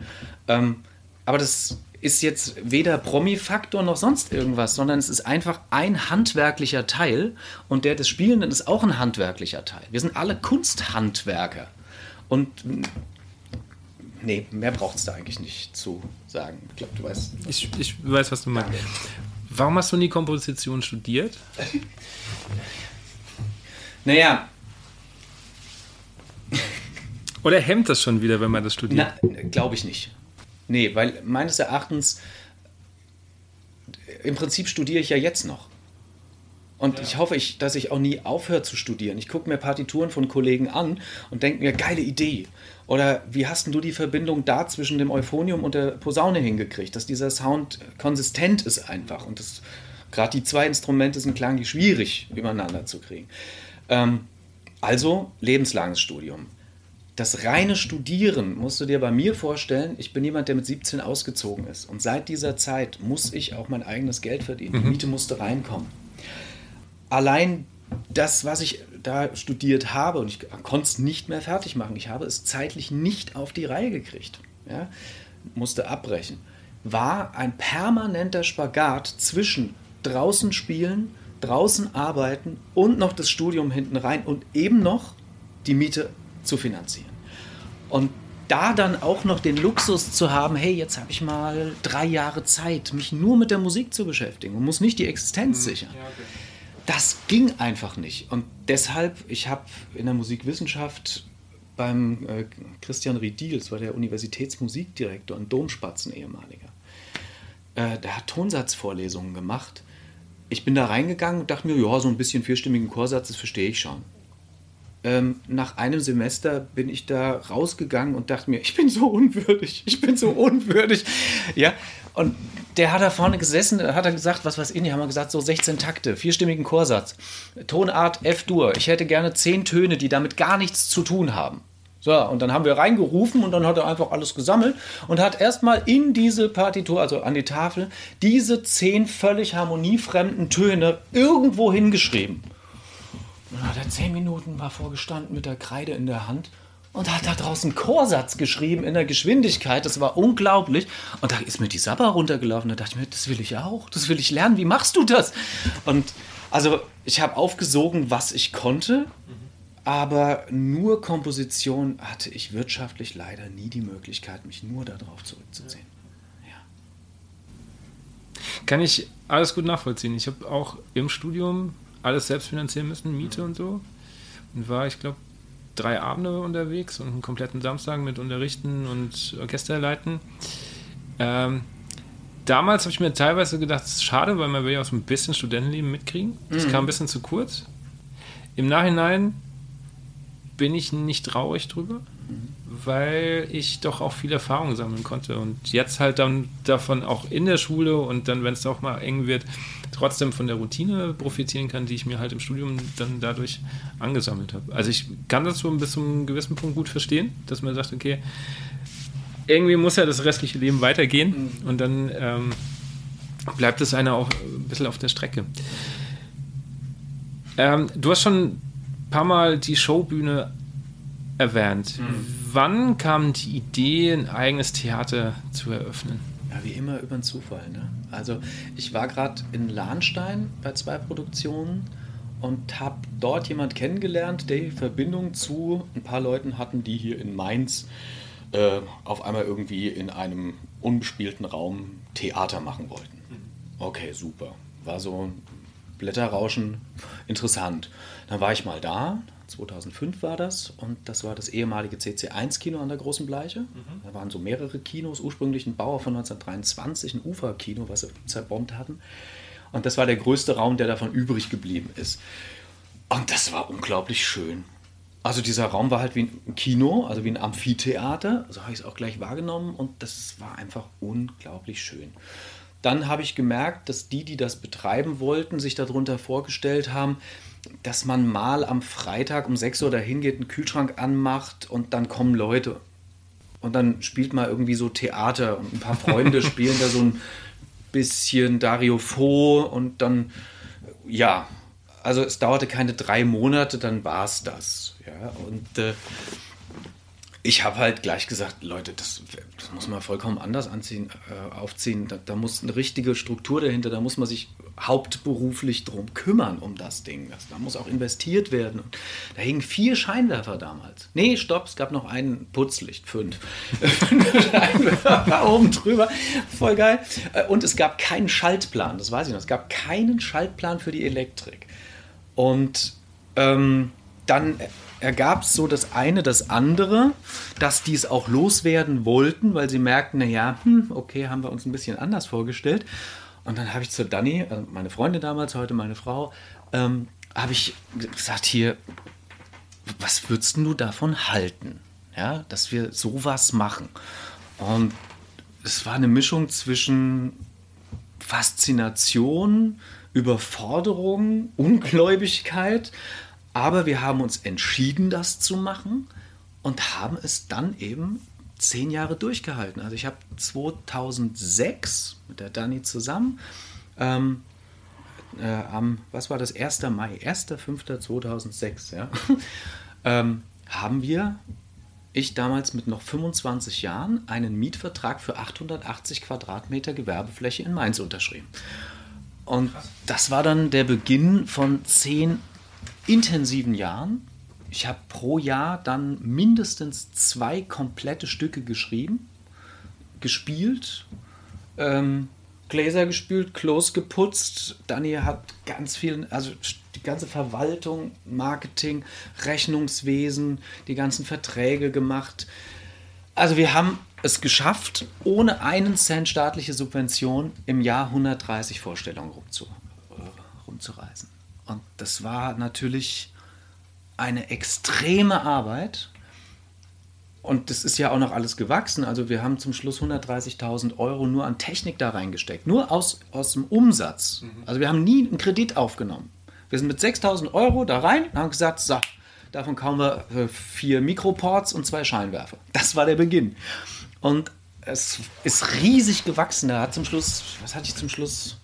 Ähm, aber das ist jetzt weder Promi-Faktor noch sonst irgendwas, sondern es ist einfach ein handwerklicher Teil und der des Spielenden ist auch ein handwerklicher Teil. Wir sind alle Kunsthandwerker. Und nee, mehr braucht es da eigentlich nicht zu sagen. Ich glaube, du weißt. Ich, ich weiß, was du meinst. Warum hast du nie Komposition studiert? naja. Oder hemmt das schon wieder, wenn man das studiert? Glaube ich nicht. Nee, weil meines Erachtens, im Prinzip studiere ich ja jetzt noch. Und ja. ich hoffe, ich, dass ich auch nie aufhöre zu studieren. Ich gucke mir Partituren von Kollegen an und denke mir, geile Idee. Oder wie hast du die Verbindung da zwischen dem Euphonium und der Posaune hingekriegt, dass dieser Sound konsistent ist einfach. Und gerade die zwei Instrumente sind klanglich schwierig übereinander zu kriegen. Ähm, also lebenslanges Studium das reine Studieren musst du dir bei mir vorstellen, ich bin jemand, der mit 17 ausgezogen ist. Und seit dieser Zeit muss ich auch mein eigenes Geld verdienen. Mhm. Die Miete musste reinkommen. Allein das, was ich da studiert habe, und ich konnte es nicht mehr fertig machen, ich habe es zeitlich nicht auf die Reihe gekriegt, ja, musste abbrechen, war ein permanenter Spagat zwischen draußen spielen, draußen arbeiten und noch das Studium hinten rein und eben noch die Miete zu finanzieren. Und da dann auch noch den Luxus zu haben, hey, jetzt habe ich mal drei Jahre Zeit, mich nur mit der Musik zu beschäftigen und muss nicht die Existenz mhm. sichern. Ja, okay. Das ging einfach nicht. Und deshalb, ich habe in der Musikwissenschaft beim äh, Christian Riedil, das war der Universitätsmusikdirektor und Domspatzen ehemaliger, äh, der hat Tonsatzvorlesungen gemacht. Ich bin da reingegangen und dachte mir, ja, so ein bisschen vierstimmigen Chorsatz, das verstehe ich schon ähm, nach einem Semester bin ich da rausgegangen und dachte mir, ich bin so unwürdig, ich bin so unwürdig. Ja, und der hat da vorne gesessen, hat er gesagt, was weiß ich, haben wir gesagt, so 16 Takte, vierstimmigen Chorsatz, Tonart F-Dur. Ich hätte gerne zehn Töne, die damit gar nichts zu tun haben. So, und dann haben wir reingerufen und dann hat er einfach alles gesammelt und hat erstmal in diese Partitur, also an die Tafel, diese zehn völlig harmoniefremden Töne irgendwo hingeschrieben. Und dann hat er zehn Minuten war vorgestanden mit der Kreide in der Hand und hat da draußen Chorsatz geschrieben in der Geschwindigkeit. Das war unglaublich. Und da ist mir die Sabba runtergelaufen. Da dachte ich mir, das will ich auch. Das will ich lernen. Wie machst du das? Und also ich habe aufgesogen, was ich konnte. Aber nur Komposition hatte ich wirtschaftlich leider nie die Möglichkeit, mich nur darauf zurückzuziehen. Ja. Kann ich alles gut nachvollziehen. Ich habe auch im Studium alles selbst finanzieren müssen, Miete und so. und war, ich glaube, drei Abende unterwegs und einen kompletten Samstag mit Unterrichten und Orchesterleiten. Ähm, damals habe ich mir teilweise gedacht, es ist schade, weil man will ja auch so ein bisschen Studentenleben mitkriegen. Das mhm. kam ein bisschen zu kurz. Im Nachhinein bin ich nicht traurig drüber, mhm. weil ich doch auch viel Erfahrung sammeln konnte und jetzt halt dann davon auch in der Schule und dann, wenn es auch mal eng wird, trotzdem von der Routine profitieren kann, die ich mir halt im Studium dann dadurch angesammelt habe. Also ich kann das so bis zu einem gewissen Punkt gut verstehen, dass man sagt, okay, irgendwie muss ja das restliche Leben weitergehen mhm. und dann ähm, bleibt es einer auch ein bisschen auf der Strecke. Ähm, du hast schon ein paar Mal die Showbühne erwähnt. Mhm. Wann kam die Idee, ein eigenes Theater zu eröffnen? Ja, wie immer über den Zufall. Ne? Also ich war gerade in Lahnstein bei zwei Produktionen und habe dort jemand kennengelernt, der die Verbindung zu ein paar Leuten hatten, die hier in Mainz äh, auf einmal irgendwie in einem unbespielten Raum Theater machen wollten. Okay, super. War so ein Blätterrauschen interessant. Dann war ich mal da, 2005 war das, und das war das ehemalige CC1-Kino an der Großen Bleiche. Mhm. Da waren so mehrere Kinos, ursprünglich ein Bauer von 1923, ein Uferkino, was sie zerbombt hatten. Und das war der größte Raum, der davon übrig geblieben ist. Und das war unglaublich schön. Also dieser Raum war halt wie ein Kino, also wie ein Amphitheater, so habe ich es auch gleich wahrgenommen und das war einfach unglaublich schön. Dann habe ich gemerkt, dass die, die das betreiben wollten, sich darunter vorgestellt haben, dass man mal am Freitag um 6 Uhr dahin geht, einen Kühlschrank anmacht und dann kommen Leute. Und dann spielt man irgendwie so Theater und ein paar Freunde spielen da so ein bisschen Dario Fo und dann, ja, also es dauerte keine drei Monate, dann war es das. Ja, und äh, ich habe halt gleich gesagt, Leute, das, das, muss man vollkommen anders anziehen, äh, aufziehen. Da, da, muss eine richtige Struktur dahinter, da muss man sich hauptberuflich drum kümmern um das Ding. Das, da muss auch investiert werden. Und da hingen vier Scheinwerfer damals. Nee, stopp, es gab noch ein Putzlicht, fünf. Scheinwerfer oben drüber, voll geil. Äh, und es gab keinen Schaltplan, das weiß ich noch. Es gab keinen Schaltplan für die Elektrik. Und ähm, dann ergab es so das eine, das andere, dass die es auch loswerden wollten, weil sie merkten, naja, hm, okay, haben wir uns ein bisschen anders vorgestellt. Und dann habe ich zu Dani, also meine Freundin damals, heute meine Frau, ähm, habe ich gesagt, hier, was würdest du davon halten, ja, dass wir sowas machen? Und es war eine Mischung zwischen Faszination, Überforderung, Ungläubigkeit, aber wir haben uns entschieden, das zu machen und haben es dann eben zehn Jahre durchgehalten. Also ich habe 2006 mit der Dani zusammen ähm, äh, am, was war das, 1. Mai, 1.5.2006, ja, ähm, haben wir, ich damals mit noch 25 Jahren, einen Mietvertrag für 880 Quadratmeter Gewerbefläche in Mainz unterschrieben. Und das war dann der Beginn von zehn intensiven Jahren. Ich habe pro Jahr dann mindestens zwei komplette Stücke geschrieben, gespielt, ähm, Gläser gespült, Klos geputzt. Dani hat ganz viel, also die ganze Verwaltung, Marketing, Rechnungswesen, die ganzen Verträge gemacht. Also wir haben es geschafft, ohne einen Cent staatliche Subvention im Jahr 130 Vorstellungen rumzu, äh, rumzureisen. Und das war natürlich eine extreme Arbeit. Und das ist ja auch noch alles gewachsen. Also wir haben zum Schluss 130.000 Euro nur an Technik da reingesteckt. Nur aus, aus dem Umsatz. Mhm. Also wir haben nie einen Kredit aufgenommen. Wir sind mit 6.000 Euro da rein und haben gesagt, so, davon kaufen wir äh, vier Mikroports und zwei Scheinwerfer. Das war der Beginn. Und es ist riesig gewachsen. Da hat zum Schluss, was hatte ich zum Schluss?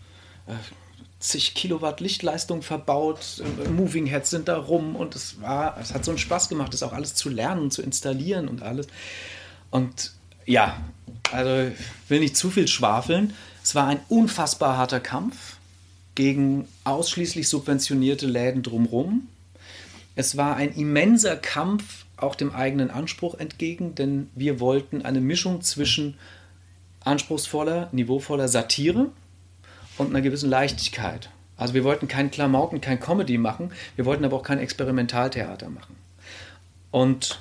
Äh, zig Kilowatt Lichtleistung verbaut, Moving Heads sind da rum und es war, es hat so einen Spaß gemacht, das auch alles zu lernen und zu installieren und alles. Und ja, also ich will nicht zu viel schwafeln. Es war ein unfassbar harter Kampf gegen ausschließlich subventionierte Läden drumherum. Es war ein immenser Kampf auch dem eigenen Anspruch entgegen, denn wir wollten eine Mischung zwischen anspruchsvoller, niveauvoller Satire, und einer gewissen Leichtigkeit. Also wir wollten kein Klamauken, kein Comedy machen, wir wollten aber auch kein Experimentaltheater machen. Und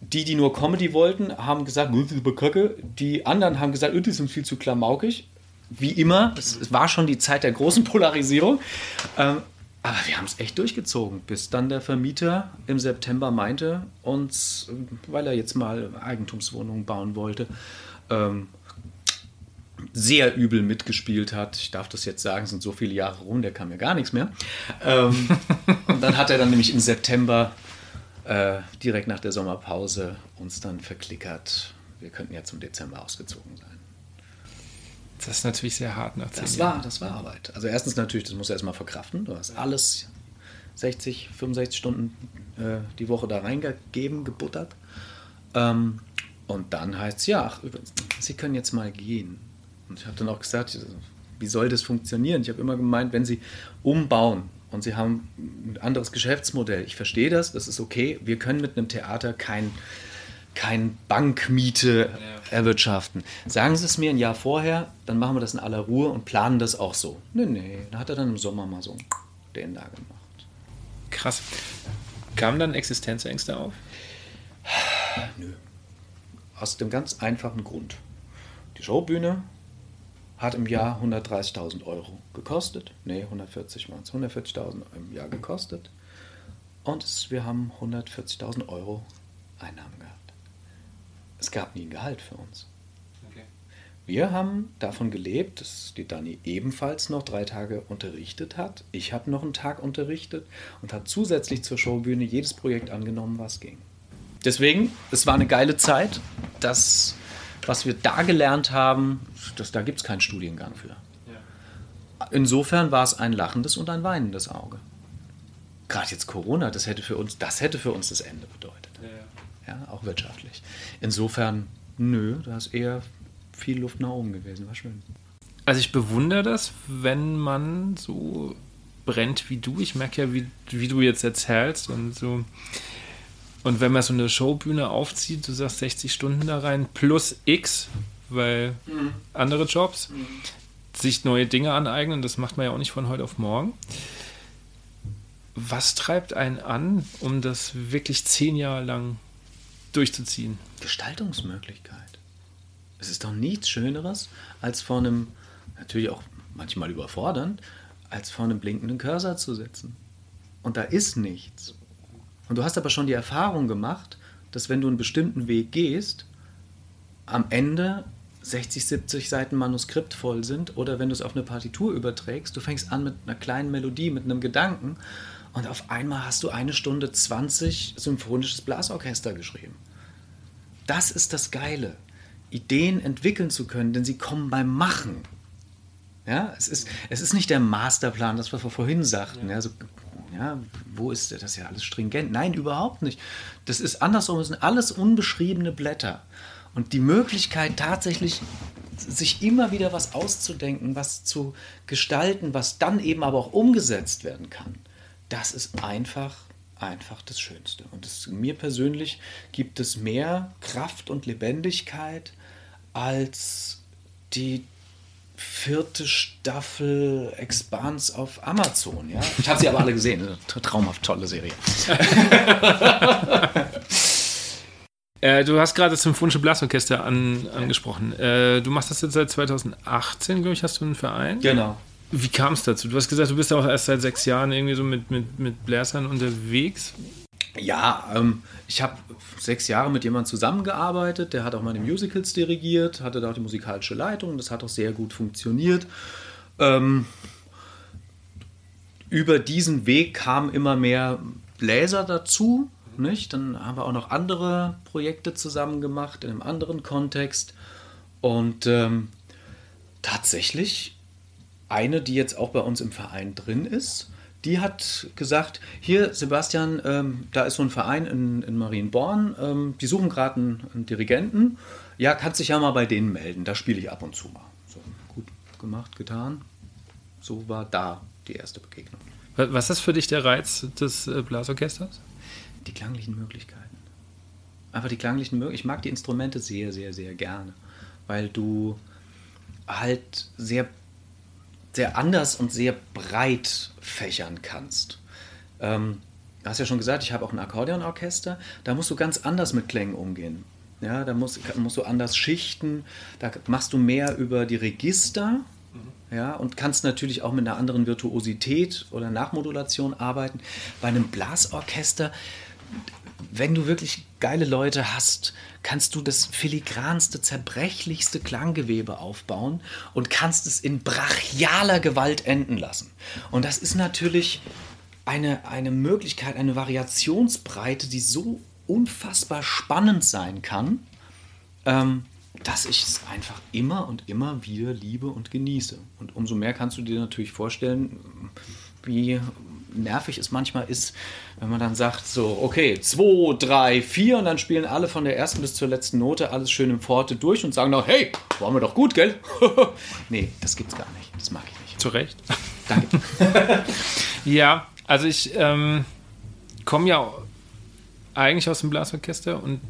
die, die nur Comedy wollten, haben gesagt, das ist kacke. Die anderen haben gesagt, das ist viel zu klamaukig. Wie immer, es war schon die Zeit der großen Polarisierung. Ähm, aber wir haben es echt durchgezogen, bis dann der Vermieter im September meinte, uns, weil er jetzt mal Eigentumswohnungen bauen wollte, ähm, sehr übel mitgespielt hat. Ich darf das jetzt sagen, es sind so viele Jahre rum, der kam ja gar nichts mehr. Ähm, und dann hat er dann nämlich im September äh, direkt nach der Sommerpause uns dann verklickert. Wir könnten ja zum Dezember ausgezogen sein. Das ist natürlich sehr hart nach Das war, das war Arbeit. Also erstens natürlich, das musst du erstmal verkraften. Du hast alles 60, 65 Stunden äh, die Woche da reingegeben, gebuttert. Ähm, und dann heißt es, ja, ach, Sie können jetzt mal gehen. Und ich habe dann auch gesagt, wie soll das funktionieren? Ich habe immer gemeint, wenn Sie umbauen und Sie haben ein anderes Geschäftsmodell, ich verstehe das, das ist okay. Wir können mit einem Theater kein, kein Bankmiete erwirtschaften. Sagen Sie es mir ein Jahr vorher, dann machen wir das in aller Ruhe und planen das auch so. Nee, nee, da hat er dann im Sommer mal so den da gemacht. Krass. Kamen dann Existenzängste auf? Nö. Aus dem ganz einfachen Grund. Die Showbühne hat im Jahr 130.000 Euro gekostet. Nee, 140 waren es. 140.000 im Jahr gekostet. Und es, wir haben 140.000 Euro Einnahmen gehabt. Es gab nie ein Gehalt für uns. Okay. Wir haben davon gelebt, dass die Dani ebenfalls noch drei Tage unterrichtet hat. Ich habe noch einen Tag unterrichtet und hat zusätzlich zur Showbühne jedes Projekt angenommen, was ging. Deswegen, es war eine geile Zeit. Das, was wir da gelernt haben, das, da gibt es keinen Studiengang für. Insofern war es ein lachendes und ein weinendes Auge. Gerade jetzt Corona, das hätte für uns, das hätte für uns das Ende bedeutet. Ja, auch wirtschaftlich. Insofern, nö, da ist eher viel Luft nach oben gewesen. War schön. Also ich bewundere das, wenn man so brennt wie du. Ich merke ja, wie, wie du jetzt erzählst und so. Und wenn man so eine Showbühne aufzieht, du sagst 60 Stunden da rein, plus X, weil andere Jobs, sich neue Dinge aneignen, das macht man ja auch nicht von heute auf morgen. Was treibt einen an, um das wirklich zehn Jahre lang durchzuziehen? Gestaltungsmöglichkeit. Es ist doch nichts Schöneres, als vor einem, natürlich auch manchmal überfordernd, als vor einem blinkenden Cursor zu sitzen. Und da ist nichts. Und du hast aber schon die Erfahrung gemacht, dass wenn du einen bestimmten Weg gehst, am Ende 60, 70 Seiten Manuskript voll sind oder wenn du es auf eine Partitur überträgst, du fängst an mit einer kleinen Melodie, mit einem Gedanken und auf einmal hast du eine Stunde 20 symphonisches Blasorchester geschrieben. Das ist das Geile, Ideen entwickeln zu können, denn sie kommen beim Machen. Ja, es ist, es ist nicht der Masterplan, das was wir vorhin sagten. Ja. so, ja, wo ist das ist ja alles stringent? Nein, überhaupt nicht. Das ist andersrum, es sind alles unbeschriebene Blätter. Und die Möglichkeit tatsächlich, sich immer wieder was auszudenken, was zu gestalten, was dann eben aber auch umgesetzt werden kann, das ist einfach, einfach das Schönste. Und das, mir persönlich gibt es mehr Kraft und Lebendigkeit als die vierte Staffel Expanse auf Amazon. Ja? Ich habe sie aber alle gesehen. Eine traumhaft tolle Serie. Äh, du hast gerade das Symphonische Blasorchester an, angesprochen. Äh, du machst das jetzt seit 2018, glaube ich, hast du einen Verein? Genau. Wie kam es dazu? Du hast gesagt, du bist auch erst seit sechs Jahren irgendwie so mit, mit, mit Bläsern unterwegs. Ja, ähm, ich habe sechs Jahre mit jemandem zusammengearbeitet, der hat auch meine Musicals dirigiert, hatte da auch die musikalische Leitung, das hat auch sehr gut funktioniert. Ähm, über diesen Weg kamen immer mehr Bläser dazu, nicht? Dann haben wir auch noch andere Projekte zusammen gemacht in einem anderen Kontext. Und ähm, tatsächlich eine, die jetzt auch bei uns im Verein drin ist, die hat gesagt, hier Sebastian, ähm, da ist so ein Verein in, in Marienborn, ähm, die suchen gerade einen, einen, Dirigenten. Ja, kannst dich ja mal bei denen melden, da spiele ich ab und zu mal. So, gut gemacht, getan. So war da die erste Begegnung. Was ist für dich der Reiz des äh, Blasorchesters? Die klanglichen Möglichkeiten. Einfach die klanglichen Möglichkeiten. Ich mag die Instrumente sehr, sehr, sehr gerne, weil du halt sehr sehr anders und sehr breit fächern kannst. Ähm, du hast ja schon gesagt, ich habe auch ein Akkordeonorchester. Da musst du ganz anders mit Klängen umgehen. Ja, da musst, musst du anders schichten. Da machst du mehr über die Register. Ja, und kannst natürlich auch mit einer anderen Virtuosität oder Nachmodulation arbeiten. Bei einem Blasorchester, wenn du wirklich geile Leute hast, kannst du das filigranste, zerbrechlichste Klanggewebe aufbauen und kannst es in brachialer Gewalt enden lassen. Und das ist natürlich eine, eine Möglichkeit, eine Variationsbreite, die so unfassbar spannend sein kann, ähm, dass ich es einfach immer und immer wieder liebe und genieße. Und umso mehr kannst du dir natürlich vorstellen, wie nervig es manchmal ist, wenn man dann sagt, so, okay, 2, 3, 4 und dann spielen alle von der ersten bis zur letzten Note alles schön im Forte durch und sagen noch, hey, waren wir doch gut, gell? nee, das gibt's gar nicht. Das mag ich nicht. Zu Recht. Danke. ja, also ich ähm, komme ja eigentlich aus dem Blasorchester und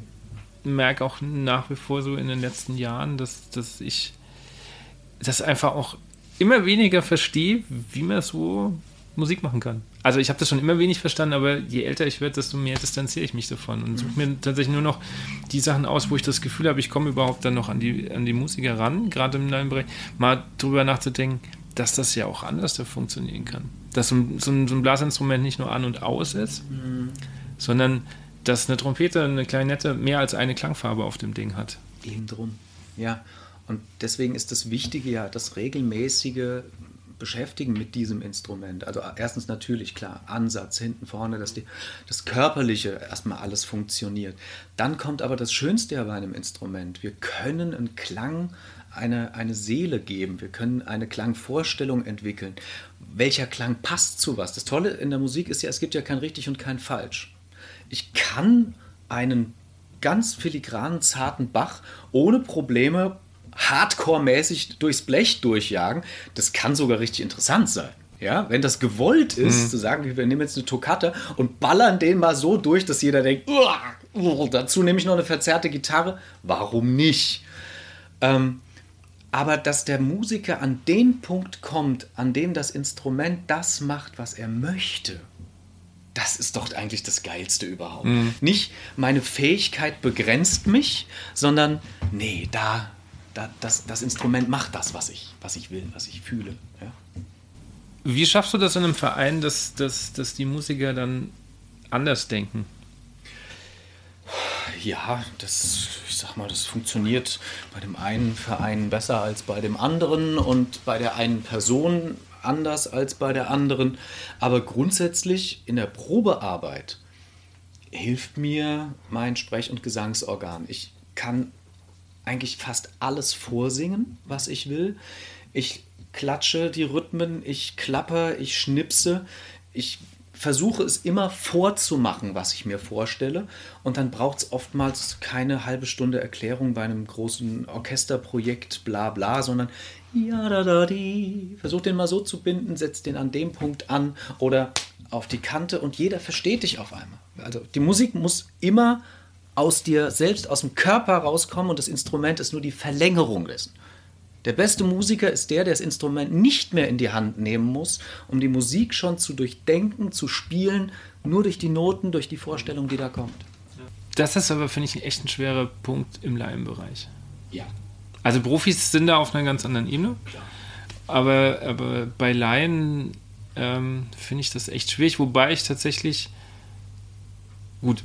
merke auch nach wie vor so in den letzten Jahren, dass, dass ich das einfach auch immer weniger verstehe, wie man so Musik machen kann. Also ich habe das schon immer wenig verstanden, aber je älter ich werde, desto mehr distanziere ich mich davon und suche mir tatsächlich nur noch die Sachen aus, wo ich das Gefühl habe, ich komme überhaupt dann noch an die, an die Musiker ran, gerade im neuen Bereich, mal drüber nachzudenken, dass das ja auch anders da funktionieren kann. Dass so ein, so ein, Blasinstrument nicht nur an und aus ist, mhm. sondern dass eine Trompete, eine Klarinette mehr als eine Klangfarbe auf dem Ding hat. Eben drum. Ja. Und deswegen ist das Wichtige ja das regelmäßige Beschäftigen mit diesem Instrument. Also erstens natürlich klar, Ansatz hinten vorne, dass die, das Körperliche erstmal alles funktioniert. Dann kommt aber das Schönste bei einem Instrument. Wir können einen Klang, eine, eine Seele geben. Wir können eine Klangvorstellung entwickeln. Welcher Klang passt zu was? Das Tolle in der Musik ist ja, es gibt ja kein richtig und kein falsch ich kann einen ganz filigranen, zarten Bach ohne Probleme hardcore-mäßig durchs Blech durchjagen. Das kann sogar richtig interessant sein. Ja, wenn das gewollt ist, mhm. zu sagen, wir nehmen jetzt eine Toccata und ballern den mal so durch, dass jeder denkt, dazu nehme ich noch eine verzerrte Gitarre, warum nicht? Ähm, aber dass der Musiker an den Punkt kommt, an dem das Instrument das macht, was er möchte, das ist doch eigentlich das Geilste überhaupt. Mhm. Nicht meine Fähigkeit begrenzt mich, sondern nee, da, da das, das Instrument macht das, was ich, was ich will, was ich fühle. Ja. Wie schaffst du das in einem Verein, dass, dass, dass die Musiker dann anders denken? Ja, das, ich sag mal, das funktioniert bei dem einen Verein besser als bei dem anderen und bei der einen Person anders als bei der anderen. Aber grundsätzlich in der Probearbeit hilft mir mein Sprech- und Gesangsorgan. Ich kann eigentlich fast alles vorsingen, was ich will. Ich klatsche die Rhythmen, ich klappe, ich schnipse. Ich versuche es immer vorzumachen, was ich mir vorstelle. Und dann braucht es oftmals keine halbe Stunde Erklärung bei einem großen Orchesterprojekt, bla bla, sondern ja, da, da, die. Versuch den mal so zu binden, setz den an dem Punkt an oder auf die Kante und jeder versteht dich auf einmal. Also die Musik muss immer aus dir selbst, aus dem Körper rauskommen und das Instrument ist nur die Verlängerung dessen. Der beste Musiker ist der, der das Instrument nicht mehr in die Hand nehmen muss, um die Musik schon zu durchdenken, zu spielen, nur durch die Noten, durch die Vorstellung, die da kommt. Das ist aber, finde ich, echt ein schwerer Punkt im Laienbereich. Ja. Also Profis sind da auf einer ganz anderen Ebene. Klar. Aber, aber bei Laien ähm, finde ich das echt schwierig, wobei ich tatsächlich, gut,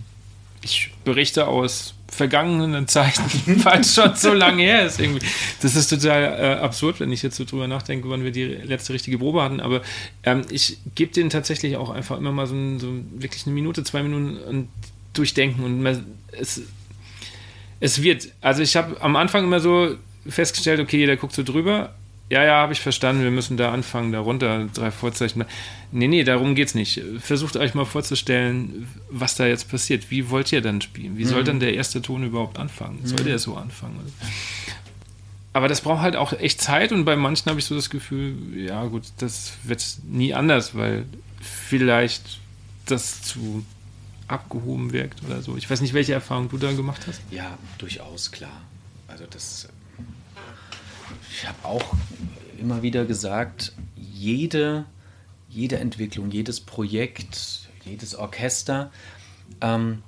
ich berichte aus vergangenen Zeiten, weil es schon so lange her ist irgendwie. Das ist total äh, absurd, wenn ich jetzt so drüber nachdenke, wann wir die letzte richtige Probe hatten. Aber ähm, ich gebe denen tatsächlich auch einfach immer mal so, ein, so wirklich eine Minute, zwei Minuten und durchdenken. Und man, es, es wird, also ich habe am Anfang immer so festgestellt, okay, jeder guckt so drüber, ja, ja, habe ich verstanden, wir müssen da anfangen, darunter drei Vorzeichen. Nee, nee, darum geht's nicht. Versucht euch mal vorzustellen, was da jetzt passiert. Wie wollt ihr dann spielen? Wie soll mhm. dann der erste Ton überhaupt anfangen? Soll mhm. der so anfangen? Aber das braucht halt auch echt Zeit und bei manchen habe ich so das Gefühl, ja gut, das wird nie anders, weil vielleicht das zu abgehoben wirkt oder so. Ich weiß nicht, welche Erfahrung du da gemacht hast. Ja, durchaus, klar. Also das ich habe auch immer wieder gesagt, jede, jede Entwicklung, jedes Projekt, jedes Orchester, ähm,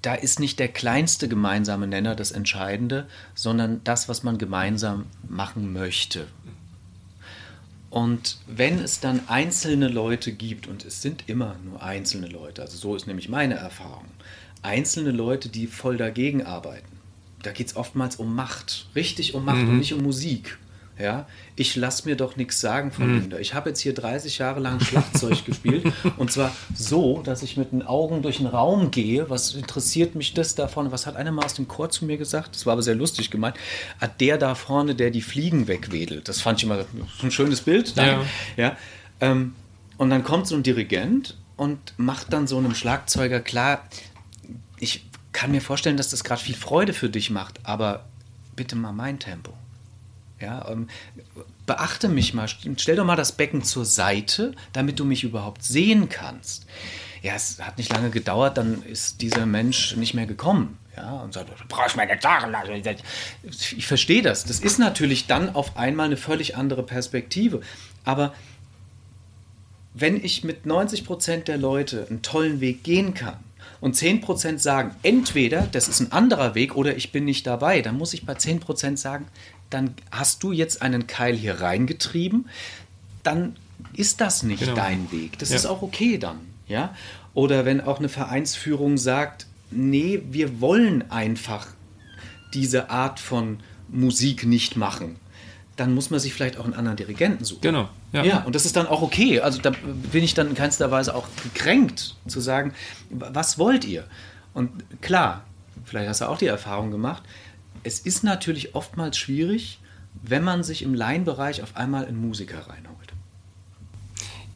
da ist nicht der kleinste gemeinsame Nenner das Entscheidende, sondern das, was man gemeinsam machen möchte. Und wenn es dann einzelne Leute gibt, und es sind immer nur einzelne Leute, also so ist nämlich meine Erfahrung, einzelne Leute, die voll dagegen arbeiten, da geht es oftmals um Macht, richtig um Macht mhm. und nicht um Musik. Ja, ich lasse mir doch nichts sagen von mhm. Linda. Ich habe jetzt hier 30 Jahre lang Schlagzeug gespielt und zwar so, dass ich mit den Augen durch den Raum gehe. Was interessiert mich das da vorne? Was hat einer mal aus dem Chor zu mir gesagt? Das war aber sehr lustig gemeint. Hat ah, der da vorne, der die Fliegen wegwedelt. Das fand ich immer ein schönes Bild. Ja. ja ähm, und dann kommt so ein Dirigent und macht dann so einem Schlagzeuger klar, ich kann mir vorstellen, dass das gerade viel Freude für dich macht, aber bitte mal mein Tempo. Ja, ähm, beachte mich mal, stell doch mal das Becken zur Seite, damit du mich überhaupt sehen kannst. Ja, es hat nicht lange gedauert, dann ist dieser Mensch nicht mehr gekommen. Ja, und sagt, du brauchst meine Gitarre. Ich verstehe das. Das ist natürlich dann auf einmal eine völlig andere Perspektive. Aber wenn ich mit 90 Prozent der Leute einen tollen Weg gehen kann, und 10% sagen, entweder das ist ein anderer Weg oder ich bin nicht dabei, dann muss ich bei 10% sagen, dann hast du jetzt einen Keil hier reingetrieben, dann ist das nicht genau. dein Weg. Das ja. ist auch okay dann. Ja? Oder wenn auch eine Vereinsführung sagt, nee, wir wollen einfach diese Art von Musik nicht machen, dann muss man sich vielleicht auch einen anderen Dirigenten suchen. Genau. Ja. ja, und das ist dann auch okay. Also da bin ich dann in keinster Weise auch gekränkt zu sagen, was wollt ihr? Und klar, vielleicht hast du auch die Erfahrung gemacht, es ist natürlich oftmals schwierig, wenn man sich im Laienbereich auf einmal einen Musiker reinholt.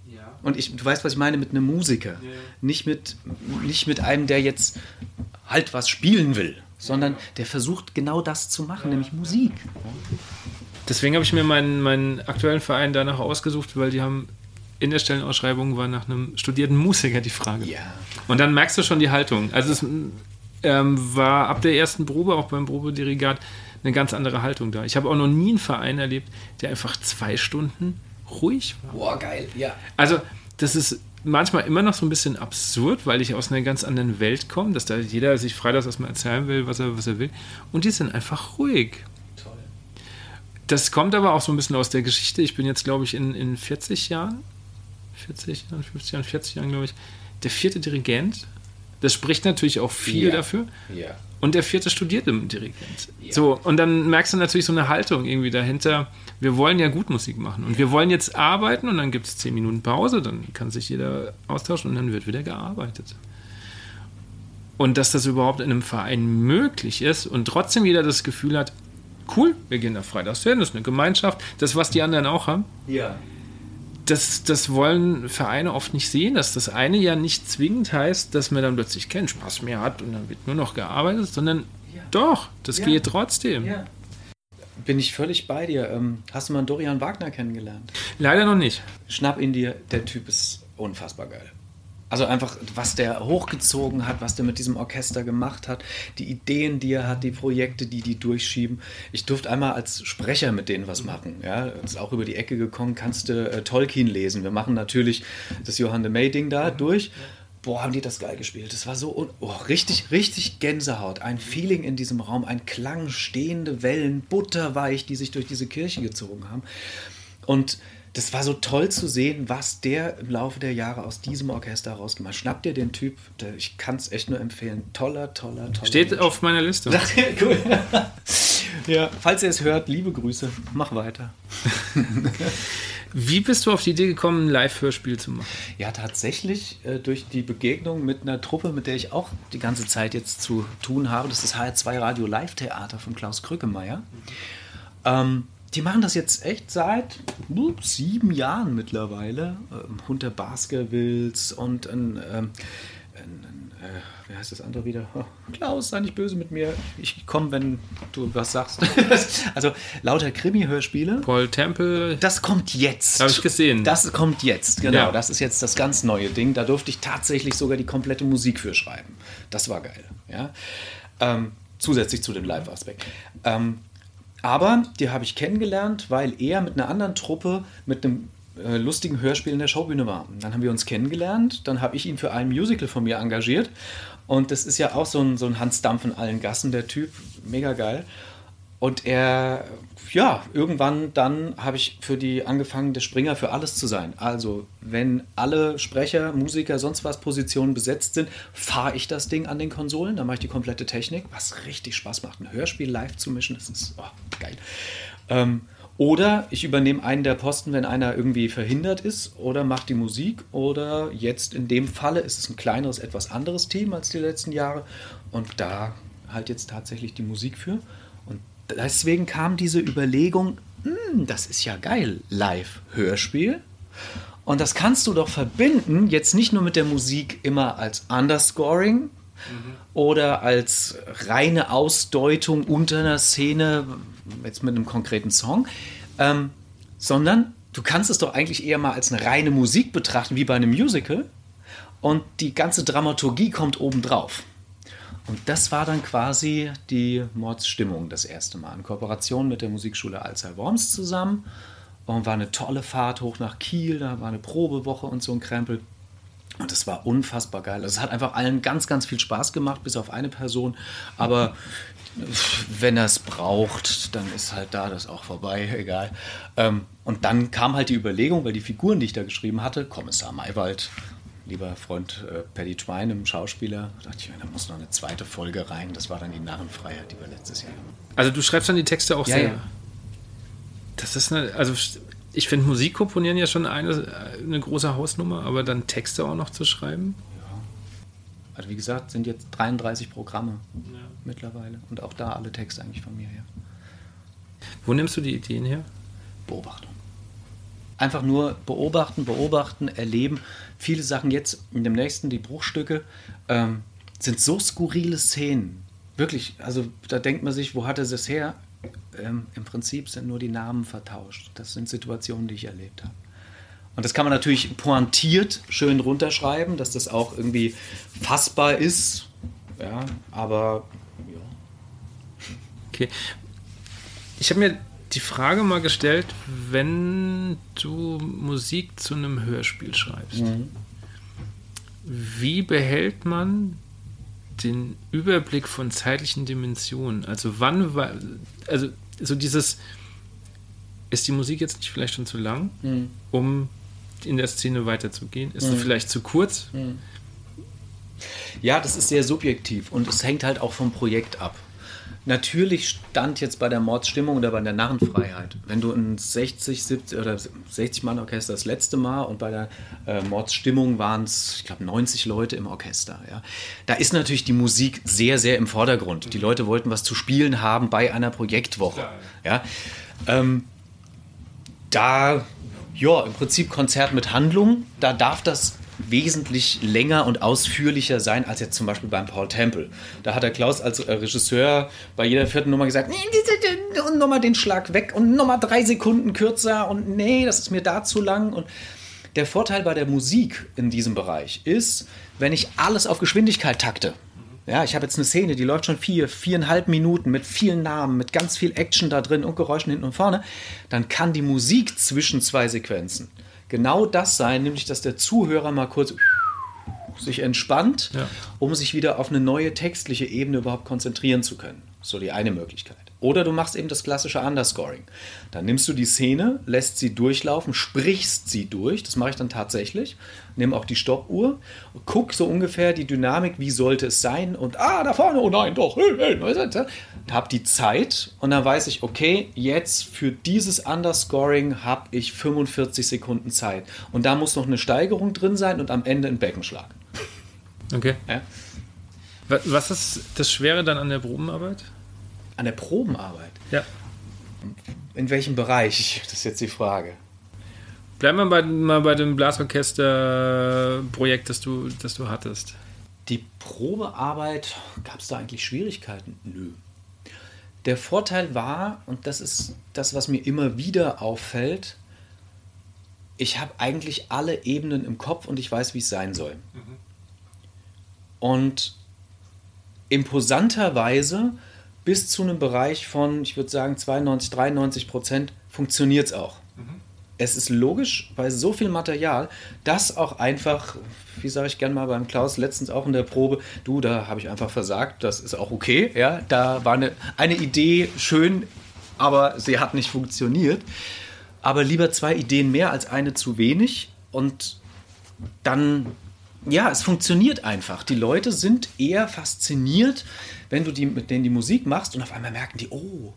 Ja. Und ich, du weißt, was ich meine mit einem Musiker. Ja. Nicht, mit, nicht mit einem, der jetzt halt was spielen will, sondern der versucht genau das zu machen, nämlich Musik. Deswegen habe ich mir meinen, meinen aktuellen Verein danach ausgesucht, weil die haben in der Stellenausschreibung war nach einem studierten Musiker die Frage. Ja. Und dann merkst du schon die Haltung. Also es ähm, war ab der ersten Probe, auch beim Probedirigat, eine ganz andere Haltung da. Ich habe auch noch nie einen Verein erlebt, der einfach zwei Stunden ruhig war. Boah, geil, ja. Also, das ist manchmal immer noch so ein bisschen absurd, weil ich aus einer ganz anderen Welt komme, dass da jeder sich frei das erstmal erzählen will, was er, was er will. Und die sind einfach ruhig. Das kommt aber auch so ein bisschen aus der Geschichte. Ich bin jetzt, glaube ich, in, in 40 Jahren, 40 Jahren, 50 Jahren, 40 Jahren, glaube ich, der vierte Dirigent das spricht natürlich auch viel ja. dafür. Ja. Und der vierte studiert im Dirigent. Ja. So, und dann merkst du natürlich so eine Haltung irgendwie dahinter. Wir wollen ja gut Musik machen und wir wollen jetzt arbeiten und dann gibt es zehn Minuten Pause, dann kann sich jeder austauschen und dann wird wieder gearbeitet. Und dass das überhaupt in einem Verein möglich ist und trotzdem jeder das Gefühl hat, cool, wir gehen da freitags hin, das ist eine Gemeinschaft, das, was die anderen auch haben. Ja das, das wollen Vereine oft nicht sehen, dass das eine ja nicht zwingend heißt, dass man dann plötzlich keinen Spaß mehr hat und dann wird nur noch gearbeitet, sondern ja. doch, das ja. geht trotzdem. Ja. Bin ich völlig bei dir. Ähm, hast du mal Dorian Wagner kennengelernt? Leider noch nicht. Schnapp ihn dir, der Typ ist unfassbar geil. Also einfach, was der hochgezogen hat, was der mit diesem Orchester gemacht hat, die Ideen, die er hat, die Projekte, die die durchschieben. Ich durfte einmal als Sprecher mit denen was machen. Ja, ist auch über die Ecke gekommen, kannst du äh, Tolkien lesen. Wir machen natürlich das Johann de May-Ding da durch. Boah, haben die das geil gespielt. Das war so oh, richtig, richtig Gänsehaut. Ein Feeling in diesem Raum, ein Klang, stehende Wellen, butterweich, die sich durch diese Kirche gezogen haben. Und das war so toll zu sehen, was der im Laufe der Jahre aus diesem Orchester rausgemacht hat. Schnapp dir den Typ, der, ich kann es echt nur empfehlen. Toller, toller, toller. Steht Mensch. auf meiner Liste. cool. ja, falls ihr es hört, liebe Grüße, mach weiter. Wie bist du auf die Idee gekommen, ein Live-Hörspiel zu machen? Ja, tatsächlich äh, durch die Begegnung mit einer Truppe, mit der ich auch die ganze Zeit jetzt zu tun habe. Das ist das HR2 Radio Live-Theater von Klaus Krückemeier. Ähm, die machen das jetzt echt seit uh, sieben Jahren mittlerweile. Ähm, Hunter Baskervilles und ein, ähm, ein, ein äh, wie heißt das andere wieder? Oh, Klaus, sei nicht böse mit mir. Ich komme, wenn du was sagst. also lauter Krimi-Hörspiele. Paul Temple. Das kommt jetzt. Habe ich gesehen. Das kommt jetzt, genau. Ja. Das ist jetzt das ganz neue Ding. Da durfte ich tatsächlich sogar die komplette Musik für schreiben. Das war geil. Ja? Ähm, zusätzlich zu dem Live-Aspekt. Ähm, aber die habe ich kennengelernt, weil er mit einer anderen Truppe, mit einem äh, lustigen Hörspiel in der Showbühne war. Dann haben wir uns kennengelernt, dann habe ich ihn für ein Musical von mir engagiert. Und das ist ja auch so ein, so ein Hans Dampf in allen Gassen, der Typ. Mega geil. Und er, ja, irgendwann dann habe ich für die angefangen, der Springer für alles zu sein. Also, wenn alle Sprecher, Musiker, sonst was Positionen besetzt sind, fahre ich das Ding an den Konsolen, dann mache ich die komplette Technik, was richtig Spaß macht. Ein Hörspiel live zu mischen, das ist oh, geil. Ähm, oder ich übernehme einen der Posten, wenn einer irgendwie verhindert ist, oder mache die Musik. Oder jetzt in dem Falle ist es ein kleineres, etwas anderes Team als die letzten Jahre. Und da halt jetzt tatsächlich die Musik für. Deswegen kam diese Überlegung, hm, das ist ja geil, Live-Hörspiel. Und das kannst du doch verbinden, jetzt nicht nur mit der Musik immer als Underscoring, mhm. oder als reine Ausdeutung unter einer Szene, jetzt mit einem konkreten Song, ähm, sondern du kannst es doch eigentlich eher mal als eine reine Musik betrachten, wie bei einem Musical. Und die ganze Dramaturgie kommt obendrauf. Und das war dann quasi die Mordsstimmung das erste Mal. In Kooperation mit der Musikschule Alzey Worms zusammen. Und war eine tolle Fahrt hoch nach Kiel, da war eine Probewoche und so ein Krempel. Und es war unfassbar geil. Also es hat einfach allen ganz, ganz viel Spaß gemacht, bis auf eine Person. Aber wenn er es braucht, dann ist halt da das auch vorbei, egal. Ähm, und dann kam halt die Überlegung, weil die Figuren, die ich da geschrieben hatte, Kommissar Maywald, lieber Freund äh, Paddy Twine, im Schauspieler, da dachte ich, da muss noch eine zweite Folge rein. Das war dann die Narrenfreiheit, die wir letztes Jahr haben. Also du schreibst dann die Texte auch ja, selber? Ja. Das ist eine, also ich finde Musik komponieren ja schon eine, eine große Hausnummer, aber dann Texte auch noch zu schreiben? Ja. Also wie gesagt, sind jetzt 33 Programme ja. mittlerweile und auch da alle Texte eigentlich von mir her. Wo nimmst du die Ideen her? Beobachtung. Einfach nur beobachten, beobachten, erleben. Viele Sachen jetzt in dem nächsten, die Bruchstücke, ähm, sind so skurrile Szenen. Wirklich, also da denkt man sich, wo hat er das her? ähm, im Prinzip sind nur die Namen vertauscht. Das sind Situationen, die ich erlebt habe. Und das kann man natürlich pointiert schön runterschreiben, dass das auch irgendwie fassbar ist. Ja, aber ja. Okay. Ich habe mir die Frage mal gestellt, wenn du Musik zu einem Hörspiel schreibst, mhm. wie behält man den Überblick von zeitlichen Dimensionen. Also wann war, also so dieses, ist die Musik jetzt nicht vielleicht schon zu lang, mhm. um in der Szene weiterzugehen? Ist mhm. sie vielleicht zu kurz? Mhm. Ja, das ist sehr subjektiv und es hängt halt auch vom Projekt ab. Natürlich stand jetzt bei der Mordsstimmung oder bei der Narrenfreiheit, wenn du ein 60, 70 oder 60 Mann Orchester das letzte Mal und bei der äh, Mordsstimmung waren es, ich glaube, 90 Leute im Orchester. Ja. Da ist natürlich die Musik sehr, sehr im Vordergrund. Die Leute wollten was zu spielen haben bei einer Projektwoche. Ja. Ähm, da, ja, im Prinzip Konzert mit Handlung, da darf das wesentlich länger und ausführlicher sein als jetzt zum Beispiel beim Paul Temple. Da hat der Klaus als äh, Regisseur bei jeder vierten Nummer gesagt, nee, und nochmal den Schlag weg und nochmal drei Sekunden kürzer und nee, das ist mir da zu lang. Und der Vorteil bei der Musik in diesem Bereich ist, wenn ich alles auf Geschwindigkeit takte, ja, ich habe jetzt eine Szene, die läuft schon vier, viereinhalb Minuten mit vielen Namen, mit ganz viel Action da drin und Geräuschen hinten und vorne. Dann kann die Musik zwischen zwei Sequenzen genau das sein, nämlich dass der Zuhörer mal kurz sich entspannt, ja. um sich wieder auf eine neue textliche Ebene überhaupt konzentrieren zu können. So die eine Möglichkeit. Oder du machst eben das klassische Underscoring. Dann nimmst du die Szene, lässt sie durchlaufen, sprichst sie durch. Das mache ich dann tatsächlich. Nimm auch die Stoppuhr, guck so ungefähr die Dynamik, wie sollte es sein und ah, da vorne, oh nein, doch, hey, hey, hab die Zeit und dann weiß ich, okay, jetzt für dieses Underscoring habe ich 45 Sekunden Zeit. Und da muss noch eine Steigerung drin sein und am Ende ein Beckenschlag. Okay. Ja? Was ist das Schwere dann an der Probenarbeit? An der Probenarbeit? Ja. In welchem Bereich? Das ist jetzt die Frage. Bleiben wir bei, mal bei dem Blasorchester-Projekt, das du, das du hattest. Die Probearbeit, gab es da eigentlich Schwierigkeiten? Nö. Der Vorteil war, und das ist das, was mir immer wieder auffällt, ich habe eigentlich alle Ebenen im Kopf und ich weiß, wie es sein soll. Mhm. Und imposanterweise bis zu einem Bereich von, ich würde sagen, 92, 93 Prozent funktioniert es auch. Es ist logisch bei so viel Material, dass auch einfach, wie sage ich gern mal beim Klaus letztens auch in der Probe, du, da habe ich einfach versagt, das ist auch okay. Ja, da war eine, eine Idee schön, aber sie hat nicht funktioniert. Aber lieber zwei Ideen mehr als eine zu wenig und dann, ja, es funktioniert einfach. Die Leute sind eher fasziniert, wenn du die, mit denen die Musik machst und auf einmal merken die, oh,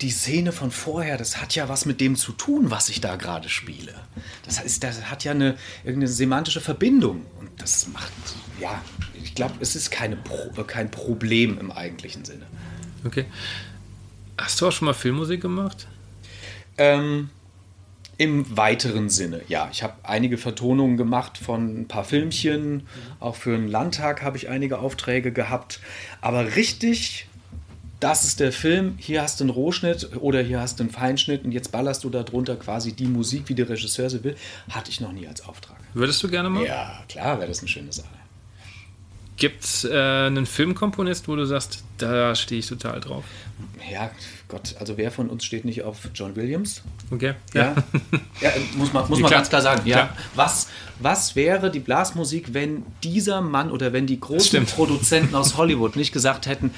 die Szene von vorher, das hat ja was mit dem zu tun, was ich da gerade spiele. Das heißt, das hat ja eine irgendeine semantische Verbindung und das macht, ja, ich glaube, es ist keine Pro, kein Problem im eigentlichen Sinne. Okay. Hast du auch schon mal Filmmusik gemacht? Ähm, Im weiteren Sinne, ja. Ich habe einige Vertonungen gemacht von ein paar Filmchen. Auch für einen Landtag habe ich einige Aufträge gehabt. Aber richtig, das ist der Film, hier hast du einen Rohschnitt oder hier hast du einen Feinschnitt und jetzt ballerst du darunter quasi die Musik, wie der Regisseur sie will, hatte ich noch nie als Auftrag. Würdest du gerne mal? Ja, klar, wäre das eine schöne Sache. Gibt es äh, einen Filmkomponist, wo du sagst, da stehe ich total drauf? Ja, Gott, also wer von uns steht nicht auf John Williams? Okay. Ja, ja muss man, muss man ganz klar sagen. Ja. Klar. Was, was wäre die Blasmusik, wenn dieser Mann oder wenn die großen Stimmt. Produzenten aus Hollywood nicht gesagt hätten,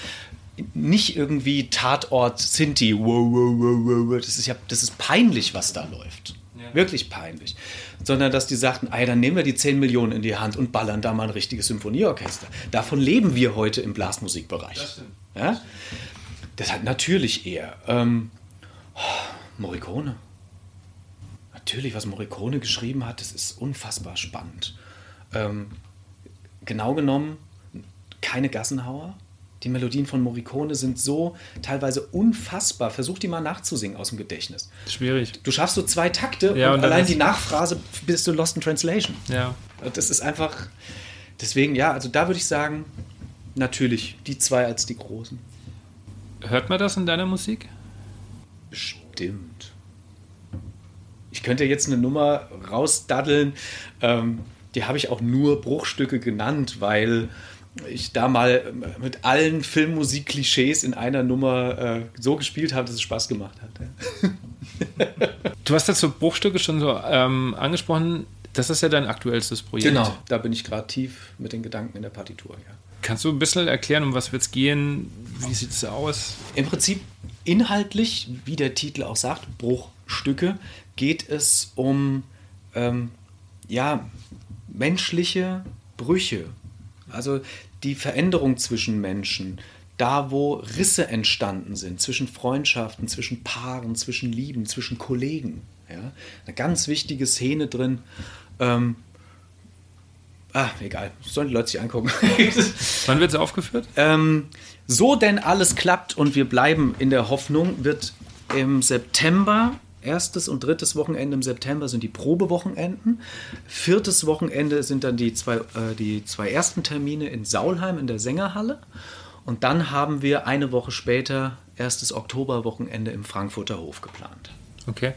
nicht irgendwie Tatort Sinti, wow, wow, wow, das ist ja, das ist peinlich, was da läuft. Ja. Wirklich peinlich. Sondern dass die sagten, ey, dann nehmen wir die 10 Millionen in die Hand und ballern da mal ein richtiges Symphonieorchester. Davon leben wir heute im Blasmusikbereich. Das stimmt. Ja? Das hat natürlich eher. Ähm, Morricone. Natürlich, was Morricone geschrieben hat, das ist unfassbar spannend. Ähm, genau genommen, keine Gassenhauer. Die Melodien von Morricone sind so teilweise unfassbar. Versuch die mal nachzusingen aus dem Gedächtnis. Schwierig. Du schaffst so zwei Takte Ja, und, und allein die Nachphrase bist du lost in translation. Ja. Das ist einfach. Deswegen, ja, also da würde ich sagen, natürlich die zwei als die großen. Hört man das in deiner Musik? Bestimmt. Ich könnte jetzt eine Nummer rausdaddeln. Ähm, die habe ich auch nur Bruchstücke genannt, weil ich da mal mit allen Filmmusik-Klischees in einer Nummer äh, so gespielt habe, dass es Spaß gemacht hat. Du hast jetzt so Bruchstücke schon so ähm, angesprochen. Das ist ja dein aktuellstes Projekt. Genau, da bin ich gerade tief mit den Gedanken in der Partitur. Ja. Kannst du ein bisschen erklären, um was wird es gehen? Wie sieht es aus? Im Prinzip inhaltlich, wie der Titel auch sagt, Bruchstücke, geht es um ähm, ja, menschliche Brüche. Also die Veränderung zwischen Menschen, da wo Risse entstanden sind, zwischen Freundschaften, zwischen Paaren, zwischen Lieben, zwischen Kollegen. Ja? Eine ganz wichtige Szene drin. Ähm, ah, egal, sollen die Leute sich angucken. Wann wird es aufgeführt? Ähm, so denn alles klappt und wir bleiben in der Hoffnung, wird im September, erstes und drittes Wochenende im September sind die Probewochenenden. Viertes Wochenende sind dann die zwei, äh, die zwei ersten Termine in Saulheim in der Sängerhalle. Und dann haben wir eine Woche später erstes Oktoberwochenende im Frankfurter Hof geplant. Okay.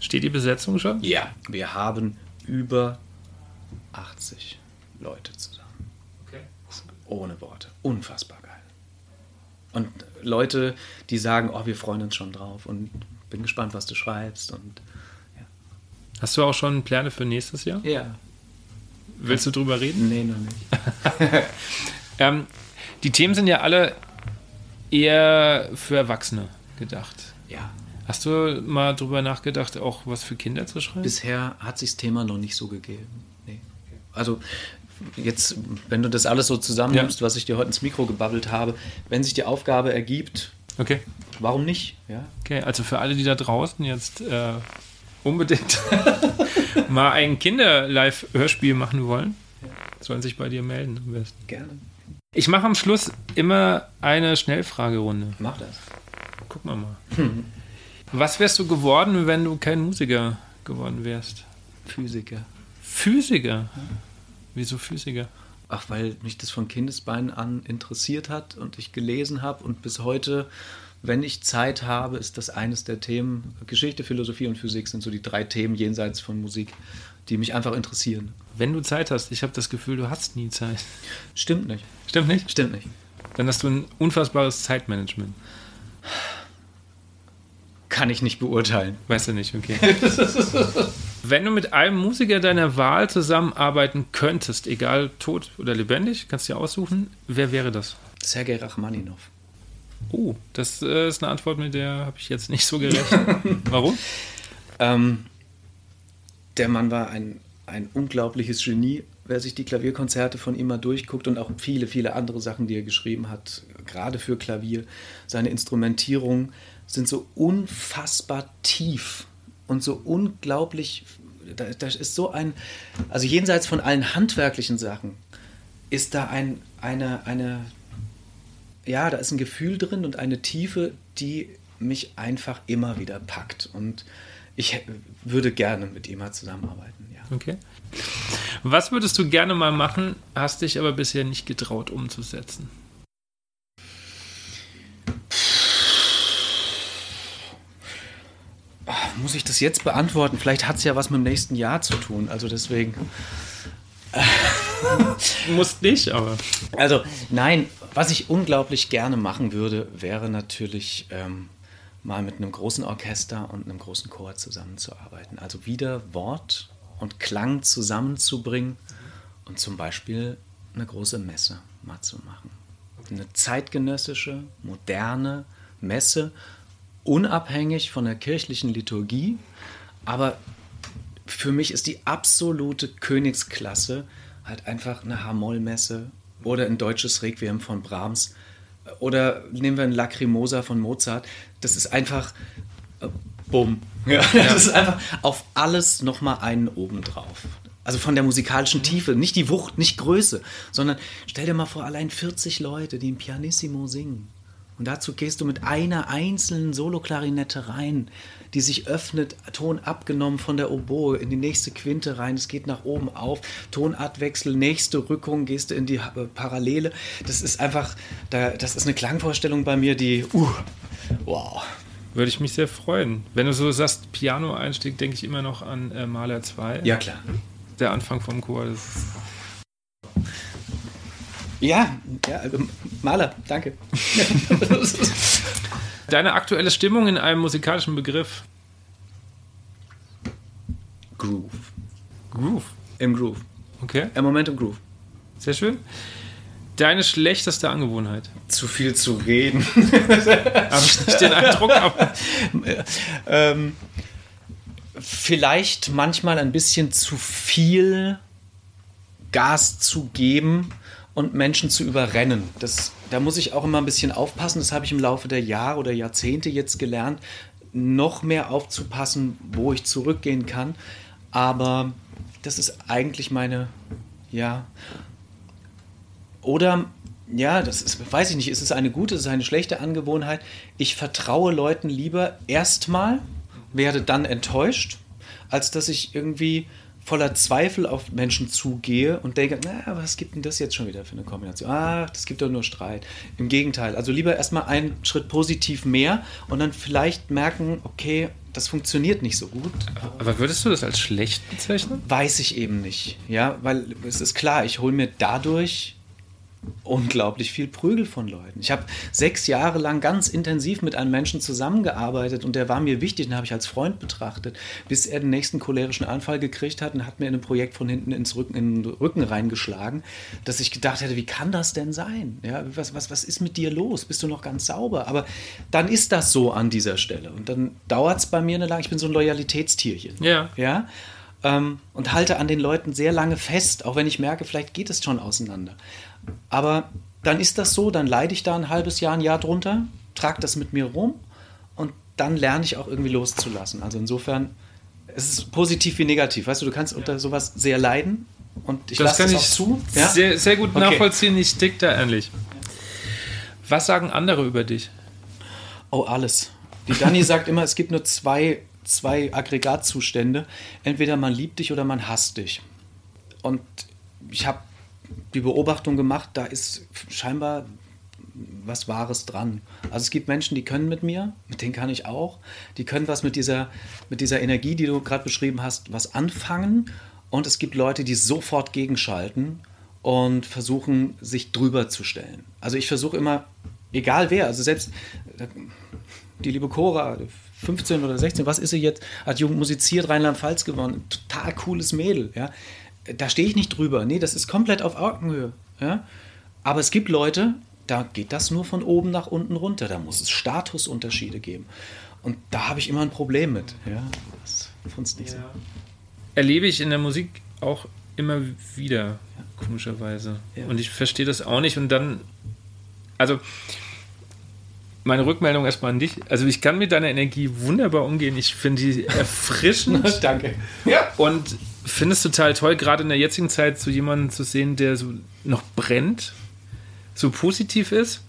Steht die Besetzung schon? Ja, wir haben über 80 Leute zusammen. Okay. Ohne Worte. Unfassbar geil. Und Leute, die sagen, oh, wir freuen uns schon drauf und bin gespannt, was du schreibst. Und Hast du auch schon Pläne für nächstes Jahr? ja, Willst du drüber reden? nee, noch nicht. Ähm, die Themen sind ja alle eher für Erwachsene gedacht. Ja, Hast du mal drüber nachgedacht, auch was für Kinder zu schreiben? bisher hat sich das Thema noch nicht so gegeben. Also jetzt, wenn du das alles so zusammennimmst, was ich dir heute ins Mikro gebabbelt habe, wenn sich die Aufgabe ergibt, Okay. warum nicht? Ja, Okay, also für alle, die da draußen jetzt äh, unbedingt mal ein Kinder-Live-Hörspiel machen wollen, sollen sich bei dir melden am besten. gerne. Ich mache am Schluss immer eine Schnellfragerunde. Mach das. Gucken wir mal. Was wärst du geworden, wenn du kein Musiker geworden wärst? Physiker. Physiker? Wieso Physiker? Ach, weil mich das von Kindesbeinen an interessiert hat und ich gelesen habe und bis heute, wenn ich Zeit habe, ist das eines der Themen. Geschichte, Philosophie und Physik sind so die drei Themen jenseits von Musik, die mich einfach interessieren. Wenn du Zeit hast, ich habe das Gefühl, du hast nie Zeit. Stimmt nicht. Stimmt nicht? Stimmt nicht. Dann hast du ein unfassbares Zeitmanagement. Kann ich nicht beurteilen. Weißt du nicht, okay. Wenn du mit einem Musiker deiner Wahl zusammenarbeiten könntest, egal tot oder lebendig, kannst du dir aussuchen, wer wäre das? Sergei Rachmaninov. Oh, das äh, ist eine Antwort, mit der habe ich jetzt nicht so gerechnet. Warum? Ähm, der Mann war ein, ein unglaubliches Genie. Wer sich die Klavierkonzerte von ihm mal durchguckt und auch viele, viele andere Sachen, die er geschrieben hat, gerade für Klavier, seine Instrumentierung sind so unfassbar tief und so unglaublich. Da, ist so ein, also jenseits von allen handwerklichen Sachen, ist da ein, eine, eine, ja, da ist ein Gefühl drin und eine Tiefe, die mich einfach immer wieder packt. Und ich würde gerne mit ihm mal zusammenarbeiten. Ja. Okay. Was würdest du gerne mal machen, hast dich aber bisher nicht getraut umzusetzen? Muss ich das jetzt beantworten? Vielleicht hat es ja was mit dem nächsten Jahr zu tun. Also deswegen. Muss nicht, aber. Also, nein, was ich unglaublich gerne machen würde, wäre natürlich ähm, mal mit einem großen Orchester und einem großen Chor zusammenzuarbeiten. Also wieder Wort und Klang zusammenzubringen und zum Beispiel eine große Messe mal zu machen. Eine zeitgenössische, moderne Messe, unabhängig von der kirchlichen Liturgie, aber für mich ist die absolute Königsklasse halt einfach eine H-Moll-Messe oder ein deutsches Requiem von Brahms oder nehmen wir ein Lacrimosa von Mozart. Das ist einfach äh, bumm. Ja, das ist einfach auf alles nochmal einen oben drauf. Also von der musikalischen Tiefe, nicht die Wucht, nicht Größe, sondern stell dir mal vor, allein 40 Leute, die im Pianissimo singen. Und dazu gehst du mit einer einzelnen Soloklarinette rein die sich öffnet, Ton abgenommen von der Oboe in die nächste Quinte rein, es geht nach oben auf, Tonartwechsel, nächste Rückung, gehst du in die äh, Parallele. Das ist einfach, da, das ist eine Klangvorstellung bei mir, die, uh, wow. Würde ich mich sehr freuen. Wenn du so sagst, Piano-Einstieg, denke ich immer noch an äh, Maler 2. Ja, klar. Der Anfang vom Chor, das ist ja, ja, äh, Maler, danke. Deine aktuelle Stimmung in einem musikalischen Begriff? Groove. Groove? Im Groove. Okay. Im Moment im Groove. Sehr schön. Deine schlechteste Angewohnheit? Zu viel zu reden. Habe ich nicht den Eindruck. Aber ähm, vielleicht manchmal ein bisschen zu viel Gas zu geben und Menschen zu überrennen. Das, da muss ich auch immer ein bisschen aufpassen. Das habe ich im Laufe der Jahre oder Jahrzehnte jetzt gelernt, noch mehr aufzupassen, wo ich zurückgehen kann. Aber das ist eigentlich meine, ja, oder ja, das ist, weiß ich nicht, ist es eine gute, ist es eine schlechte Angewohnheit? Ich vertraue Leuten lieber erstmal, werde dann enttäuscht, als dass ich irgendwie voller Zweifel auf Menschen zugehe und denke, na, was gibt denn das jetzt schon wieder für eine Kombination? Ah, das gibt doch nur Streit. Im Gegenteil, also lieber erstmal einen Schritt positiv mehr und dann vielleicht merken, okay, das funktioniert nicht so gut. Aber würdest du das als schlecht bezeichnen? Weiß ich eben nicht, ja, weil es ist klar, ich hole mir dadurch unglaublich viel Prügel von Leuten. Ich habe sechs Jahre lang ganz intensiv mit einem Menschen zusammengearbeitet und der war mir wichtig, den habe ich als Freund betrachtet, bis er den nächsten cholerischen Anfall gekriegt hat und hat mir in einem Projekt von hinten ins Rücken, in den Rücken reingeschlagen, dass ich gedacht hätte, wie kann das denn sein? Ja, was, was, was ist mit dir los? Bist du noch ganz sauber? Aber dann ist das so an dieser Stelle und dann dauert es bei mir eine lange, ich bin so ein Loyalitätstierchen. Ja. Ja. Ähm, und halte an den Leuten sehr lange fest, auch wenn ich merke, vielleicht geht es schon auseinander. Aber dann ist das so, dann leide ich da ein halbes Jahr, ein Jahr drunter, trage das mit mir rum und dann lerne ich auch irgendwie loszulassen. Also insofern, es ist positiv wie negativ. Weißt du, du kannst unter sowas sehr leiden und ich lasse das auch zu. Ja? Sehr, sehr gut okay. nachvollziehen, ich stick da ähnlich. Was sagen andere über dich? Oh, alles. Die Dani sagt immer, es gibt nur zwei, zwei Aggregatzustände. Entweder man liebt dich oder man hasst dich. Und ich habe die Beobachtung gemacht, da ist scheinbar was Wahres dran. Also es gibt Menschen, die können mit mir, mit denen kann ich auch, die können was mit dieser, mit dieser Energie, die du gerade beschrieben hast, was anfangen. Und es gibt Leute, die sofort gegenschalten und versuchen, sich drüber zu stellen. Also ich versuche immer, egal wer, also selbst äh, die liebe Cora, 15 oder 16, was ist sie jetzt, hat jung musiziert, Rheinland-Pfalz gewonnen, total cooles Mädel, ja. Da stehe ich nicht drüber. Nee, das ist komplett auf Augenhöhe. Ja? Aber es gibt Leute, da geht das nur von oben nach unten runter. Da muss es Statusunterschiede geben. Und da habe ich immer ein Problem mit. Ja, das funzt nicht ja. so. Erlebe ich in der Musik auch immer wieder, ja. komischerweise. Ja. Und ich verstehe das auch nicht. Und dann, also, meine Rückmeldung erstmal an dich. Also, ich kann mit deiner Energie wunderbar umgehen. Ich finde die erfrischend. Danke. Ja. Und finde es total toll, gerade in der jetzigen Zeit so jemanden zu sehen, der so noch brennt, so positiv ist.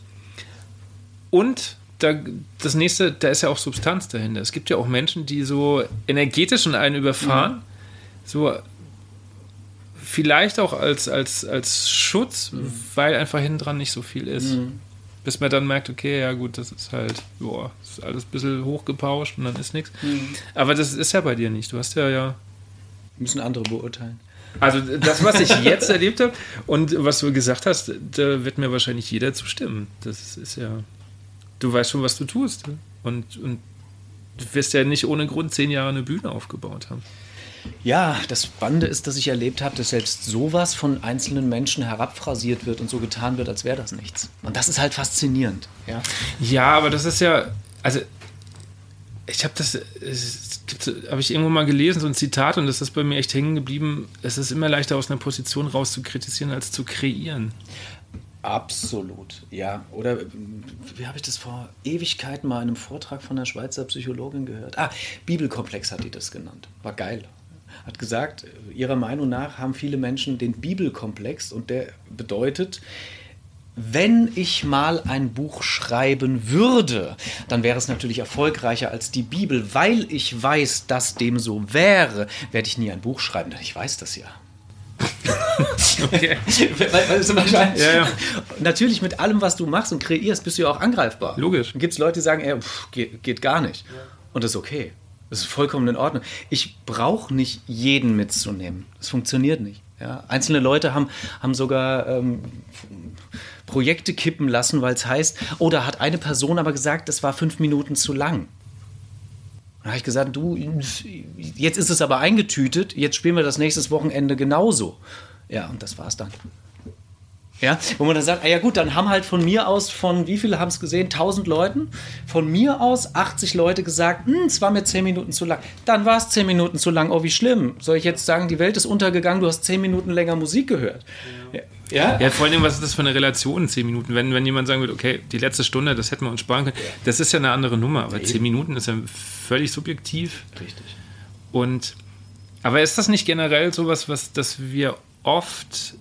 Und da, das nächste, da ist ja auch Substanz dahinter. Es gibt ja auch Menschen, die so energetisch in einen überfahren, mhm. so vielleicht auch als, als, als Schutz, mhm. weil einfach hinten dran nicht so viel ist. Mhm. Bis man dann merkt, okay, ja gut, das ist halt, boah, ist alles ein bisschen hochgepauscht und dann ist nichts. Mhm. Aber das ist ja bei dir nicht. Du hast ja ja Müssen andere beurteilen. Also das, was ich jetzt erlebt habe und was du gesagt hast, da wird mir wahrscheinlich jeder zustimmen. Das ist ja, du weißt schon, was du tust. Und, und du wirst ja nicht ohne Grund zehn Jahre eine Bühne aufgebaut haben. Ja, das Spannende ist, dass ich erlebt habe, dass selbst sowas von einzelnen Menschen herabphrasiert wird und so getan wird, als wäre das nichts. Und das ist halt faszinierend. Ja, ja aber das ist ja, also ich habe das, habe ich irgendwo mal gelesen, so ein Zitat, und das ist bei mir echt hängen geblieben. Es ist immer leichter, aus einer Position raus zu kritisieren, als zu kreieren. Absolut, ja. Oder wie habe ich das vor Ewigkeiten mal in einem Vortrag von einer Schweizer Psychologin gehört? Ah, Bibelkomplex hat die das genannt. War geil. Hat gesagt, ihrer Meinung nach haben viele Menschen den Bibelkomplex und der bedeutet, wenn ich mal ein Buch schreiben würde, dann wäre es natürlich erfolgreicher als die Bibel. Weil ich weiß, dass dem so wäre, werde ich nie ein Buch schreiben, denn ich weiß das ja. okay. ja, ja. Natürlich mit allem, was du machst und kreierst, bist du ja auch angreifbar. Logisch. Gibt es Leute, die sagen, ey, pff, geht, geht, gar nicht. Ja. Und das ist okay. Das ist vollkommen in Ordnung. Ich brauche nicht jeden mitzunehmen. Das funktioniert nicht. Ja? Einzelne Leute haben, haben sogar ähm, Projekte kippen lassen, weil es heißt, oh, da hat eine Person aber gesagt, das war fünf Minuten zu lang. Da habe ich gesagt, du, jetzt ist es aber eingetütet, jetzt spielen wir das nächstes Wochenende genauso. Ja, und das war's dann. Ja, wo man dann sagt, ah ja gut, dann haben halt von mir aus, von wie viele haben es gesehen? 1000 Leuten. Von mir aus 80 Leute gesagt, hm, es war mir 10 Minuten zu lang. Dann war es 10 Minuten zu lang. Oh, wie schlimm. Soll ich jetzt sagen, die Welt ist untergegangen, du hast 10 Minuten länger Musik gehört? Ja. Ja? ja, vor allem, was ist das für eine Relation, 10 Minuten? Wenn, wenn jemand sagen würde, okay, die letzte Stunde, das hätten wir uns sparen können, das ist ja eine andere Nummer, aber 10 Minuten ist ja völlig subjektiv. Richtig. Und, aber ist das nicht generell sowas, was, dass wir oft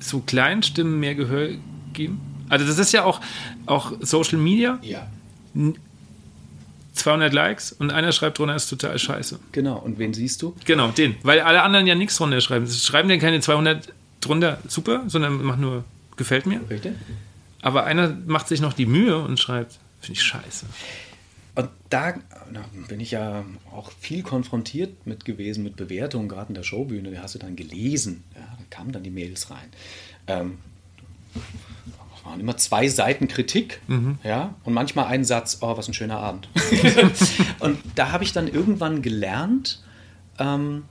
so kleinen Stimmen mehr Gehör geben? Also, das ist ja auch, auch Social Media. Ja. 200 Likes und einer schreibt drunter, ist total scheiße. Genau, und wen siehst du? Genau, den. Weil alle anderen ja nichts drunter schreiben. Sie schreiben denn keine 200 drunter super, sondern macht nur gefällt mir. Richtig. Aber einer macht sich noch die Mühe und schreibt, finde ich scheiße. Und da na, bin ich ja auch viel konfrontiert mit gewesen, mit Bewertungen, gerade in der Showbühne. Da hast du dann gelesen, ja, kamen dann die Mails rein. Ähm, waren immer zwei Seiten Kritik, mhm. ja, und manchmal ein Satz, oh, was ein schöner Abend. und da habe ich dann irgendwann gelernt, ähm,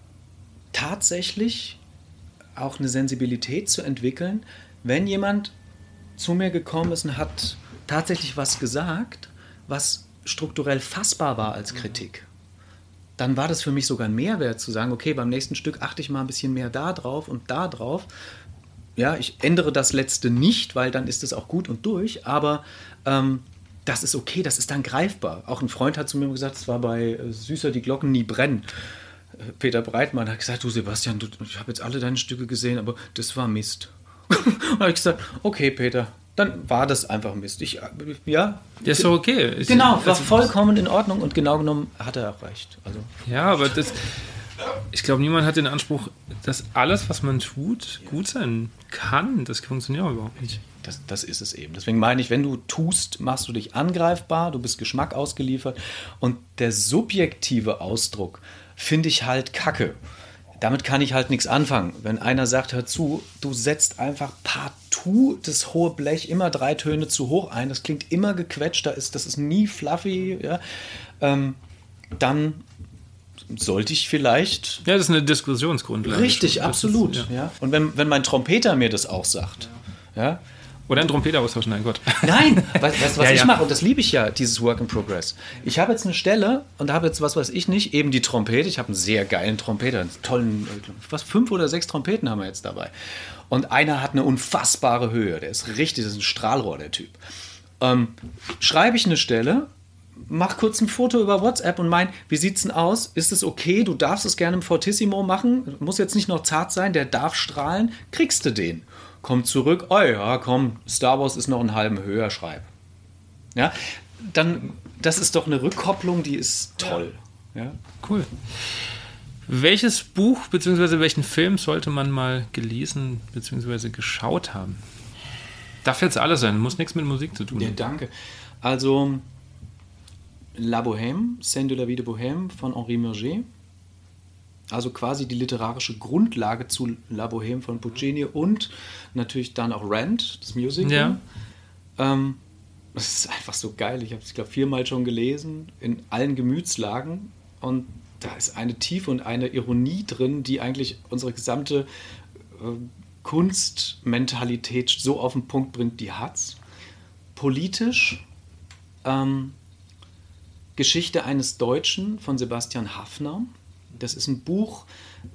tatsächlich auch eine Sensibilität zu entwickeln, wenn jemand zu mir gekommen ist und hat tatsächlich was gesagt, was strukturell fassbar war als Kritik, dann war das für mich sogar ein Mehrwert zu sagen, okay, beim nächsten Stück achte ich mal ein bisschen mehr da drauf und da drauf. Ja, ich ändere das letzte nicht, weil dann ist es auch gut und durch, aber ähm, das ist okay, das ist dann greifbar. Auch ein Freund hat zu mir gesagt, es war bei äh, Süßer die Glocken nie brennen. Peter Breitmann hat gesagt, du Sebastian, du, ich habe jetzt alle deine Stücke gesehen, aber das war Mist. und habe ich gesagt, okay, Peter, dann war das einfach Mist. Ich, ja. Das ist doch okay. Ich, genau, war also, vollkommen in Ordnung und genau genommen hat er auch recht. Also. Ja, aber das, ich glaube, niemand hat den Anspruch, dass alles, was man tut, gut sein kann. Das funktioniert aber überhaupt nicht. Das, das ist es eben. Deswegen meine ich, wenn du tust, machst du dich angreifbar, du bist Geschmack ausgeliefert und der subjektive Ausdruck, finde ich halt kacke. Damit kann ich halt nichts anfangen. Wenn einer sagt, hör zu, du setzt einfach partout das hohe Blech immer drei Töne zu hoch ein, das klingt immer gequetscht, da ist, das ist nie fluffy, ja, ähm, dann sollte ich vielleicht. Ja, das ist eine Diskussionsgrundlage. Richtig, absolut. Ist, ja. ja. Und wenn, wenn mein Trompeter mir das auch sagt, ja, ja oder ein Trompeter austauschen, nein Gott. Nein, weißt du, was, ja, ich ja. mache? Und das liebe ich ja, dieses Work in Progress. Ich habe jetzt eine Stelle und habe jetzt, was weiß ich nicht, eben die Trompete. Ich habe einen sehr geilen Trompeter, einen tollen, was, fünf oder sechs Trompeten haben wir jetzt dabei. Und einer hat eine unfassbare Höhe. Der ist richtig, das ist ein Strahlrohr, der Typ. Ähm, schreibe ich eine Stelle, mach kurz ein Foto über WhatsApp und mein, wie sieht's denn aus? Ist es okay? Du darfst es gerne im Fortissimo machen. Muss jetzt nicht noch zart sein, der darf strahlen. Kriegst du den kommt zurück, oh ja, komm, Star Wars ist noch einen halben höher, schreib. Ja, dann, das ist doch eine Rückkopplung, die ist toll. Ja. Cool. Welches Buch bzw. welchen Film sollte man mal gelesen bzw. geschaut haben? Darf jetzt alles sein, muss nichts mit Musik zu tun haben. Ja, danke. Also La Bohème, Scène de la Vie de Bohème von Henri Murger also quasi die literarische Grundlage zu La Bohème von Puccini und natürlich dann auch Rent, das Musical. Ja. Ähm, das ist einfach so geil. Ich habe es, glaube viermal schon gelesen, in allen Gemütslagen. Und da ist eine Tiefe und eine Ironie drin, die eigentlich unsere gesamte äh, Kunstmentalität so auf den Punkt bringt, die hat's. Politisch, ähm, Geschichte eines Deutschen von Sebastian Hafner das ist ein Buch,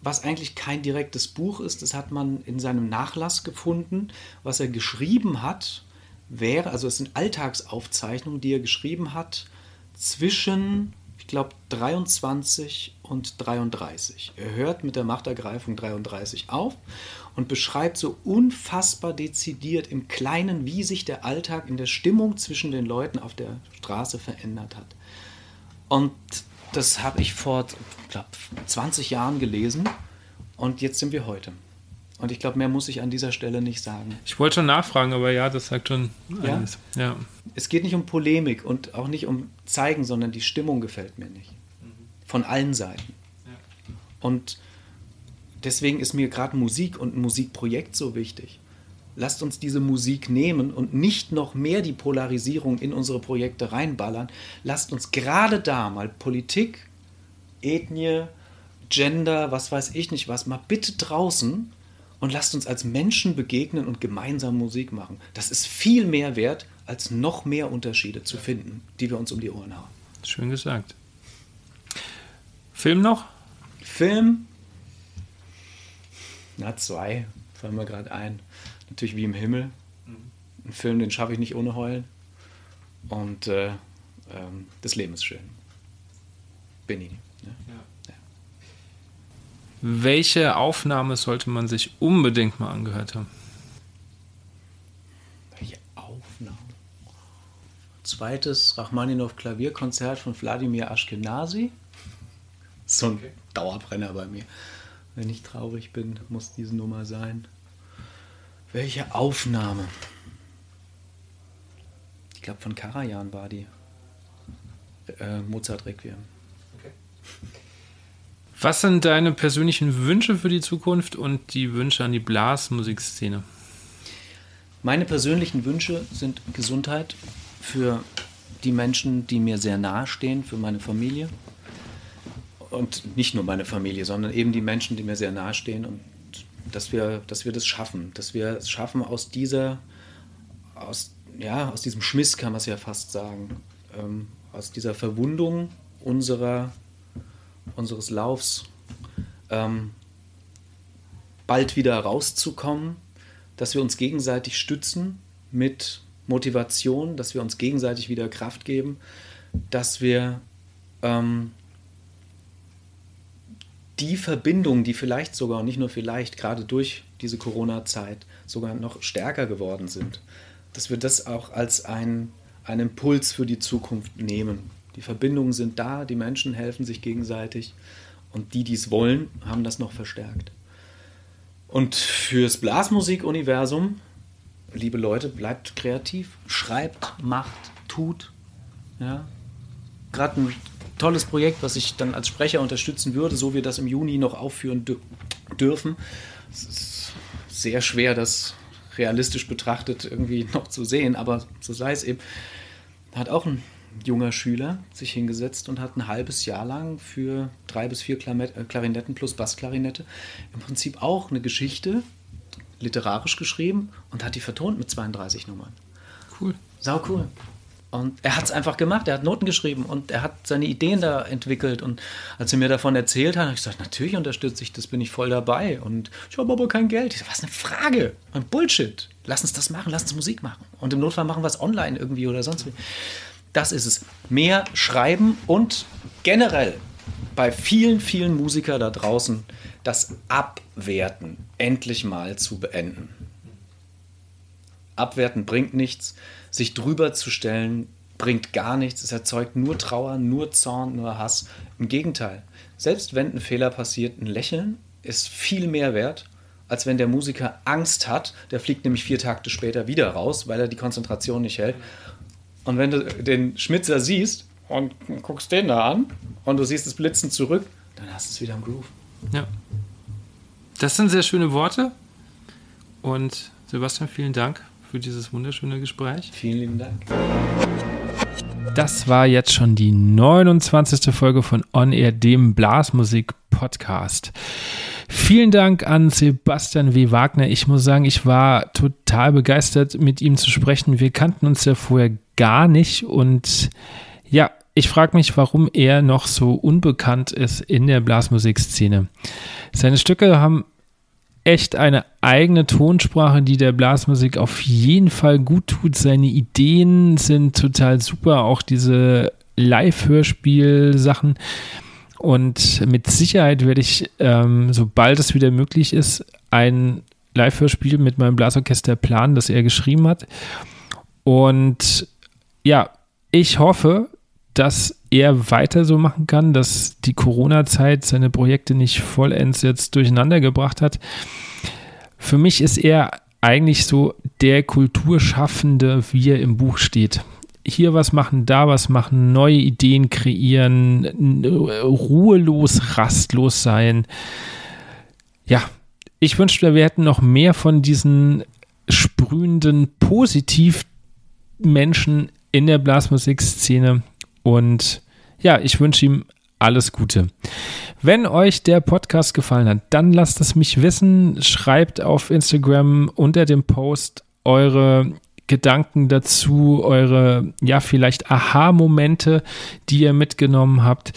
was eigentlich kein direktes Buch ist. Das hat man in seinem Nachlass gefunden. Was er geschrieben hat, wäre, also es sind Alltagsaufzeichnungen, die er geschrieben hat zwischen, ich glaube, 23 und 33. Er hört mit der Machtergreifung 33 auf und beschreibt so unfassbar dezidiert im Kleinen, wie sich der Alltag in der Stimmung zwischen den Leuten auf der Straße verändert hat. Und das habe ich vor, glaube 20 Jahren gelesen und jetzt sind wir heute. Und ich glaube, mehr muss ich an dieser Stelle nicht sagen. Ich wollte schon nachfragen, aber ja, das sagt schon alles. Ja? ja. Es geht nicht um Polemik und auch nicht um Zeigen, sondern die Stimmung gefällt mir nicht. Von allen Seiten. Ja. Und deswegen ist mir gerade Musik und ein Musikprojekt so wichtig lasst uns diese Musik nehmen und nicht noch mehr die Polarisierung in unsere Projekte reinballern. Lasst uns gerade da mal Politik, Ethnie, Gender, was weiß ich nicht was, mal bitte draußen und lasst uns als Menschen begegnen und gemeinsam Musik machen. Das ist viel mehr wert, als noch mehr Unterschiede zu finden, die wir uns um die Ohren hauen. Schön gesagt. Film noch? Film? Na, zwei. Fallen mir gerade ein natürlich wie im Himmel. Ein Film, den schaffe ich nicht ohne Heulen. Und äh, ähm, das Leben ist schön. Benini. Ja. Ja. Welche Aufnahme sollte man sich unbedingt mal angehört haben? Welche Aufnahme? Zweites Rachmaninow Klavierkonzert von Wladimir Ashkenazi. So ein okay. Dauerbrenner bei mir. Wenn ich traurig bin, muss diese Nummer sein. Welche Aufnahme? Ich glaube, von Karajan war die. Äh, Mozart Requiem. Okay. Was sind deine persönlichen Wünsche für die Zukunft und die Wünsche an die Blasmusikszene? Meine persönlichen Wünsche sind Gesundheit für die Menschen, die mir sehr nahe stehen, für meine Familie. Und nicht nur meine Familie, sondern eben die Menschen, die mir sehr nahe stehen und dass wir, dass wir das schaffen, dass wir es schaffen, aus dieser, aus, ja, aus diesem Schmiss kann man es ja fast sagen, ähm, aus dieser Verwundung unserer, unseres Laufs ähm, bald wieder rauszukommen, dass wir uns gegenseitig stützen mit Motivation, dass wir uns gegenseitig wieder Kraft geben, dass wir ähm, die Verbindungen, die vielleicht sogar, nicht nur vielleicht, gerade durch diese Corona-Zeit sogar noch stärker geworden sind, dass wir das auch als ein, einen Impuls für die Zukunft nehmen. Die Verbindungen sind da, die Menschen helfen sich gegenseitig und die, die es wollen, haben das noch verstärkt. Und fürs Blasmusikuniversum, liebe Leute, bleibt kreativ, schreibt, macht, tut. Ja? Gerade ein tolles Projekt, was ich dann als Sprecher unterstützen würde, so wir das im Juni noch aufführen dürfen. Es ist sehr schwer, das realistisch betrachtet irgendwie noch zu sehen, aber so sei es eben. Hat auch ein junger Schüler sich hingesetzt und hat ein halbes Jahr lang für drei bis vier äh, Klarinetten plus Bassklarinette im Prinzip auch eine Geschichte literarisch geschrieben und hat die vertont mit 32 Nummern. Cool. Sau cool. Und er hat es einfach gemacht, er hat Noten geschrieben und er hat seine Ideen da entwickelt. Und als er mir davon erzählt hat, habe ich gesagt, natürlich unterstütze ich das, bin ich voll dabei. Und ich habe aber kein Geld. Ich sage, was eine Frage? Ein Bullshit. Lass uns das machen, lass uns Musik machen. Und im Notfall machen wir es online irgendwie oder sonst wie. Das ist es. Mehr schreiben und generell bei vielen, vielen Musikern da draußen das Abwerten endlich mal zu beenden. Abwerten bringt nichts. Sich drüber zu stellen bringt gar nichts. Es erzeugt nur Trauer, nur Zorn, nur Hass. Im Gegenteil. Selbst wenn ein Fehler passiert, ein Lächeln ist viel mehr wert, als wenn der Musiker Angst hat. Der fliegt nämlich vier Takte später wieder raus, weil er die Konzentration nicht hält. Und wenn du den Schmitzer siehst und guckst den da an und du siehst das Blitzen zurück, dann hast du es wieder im Groove. Ja. Das sind sehr schöne Worte. Und Sebastian, vielen Dank für dieses wunderschöne Gespräch. Vielen lieben Dank. Das war jetzt schon die 29. Folge von On Air, dem Blasmusik-Podcast. Vielen Dank an Sebastian W. Wagner. Ich muss sagen, ich war total begeistert, mit ihm zu sprechen. Wir kannten uns ja vorher gar nicht und ja, ich frage mich, warum er noch so unbekannt ist in der Blasmusikszene. Seine Stücke haben echt eine eigene Tonsprache, die der Blasmusik auf jeden Fall gut tut. Seine Ideen sind total super, auch diese Live-Hörspiel-Sachen. Und mit Sicherheit werde ich, ähm, sobald es wieder möglich ist, ein Live-Hörspiel mit meinem Blasorchester planen, das er geschrieben hat. Und ja, ich hoffe, dass er weiter so machen kann, dass die Corona-Zeit seine Projekte nicht vollends jetzt durcheinander gebracht hat. Für mich ist er eigentlich so der Kulturschaffende, wie er im Buch steht. Hier was machen, da was machen, neue Ideen kreieren, ruhelos, rastlos sein. Ja, ich wünschte, wir hätten noch mehr von diesen sprühenden Positiv-Menschen in der Blasmusikszene und ja, ich wünsche ihm alles Gute. Wenn euch der Podcast gefallen hat, dann lasst es mich wissen. Schreibt auf Instagram unter dem Post eure Gedanken dazu, eure, ja, vielleicht Aha-Momente, die ihr mitgenommen habt.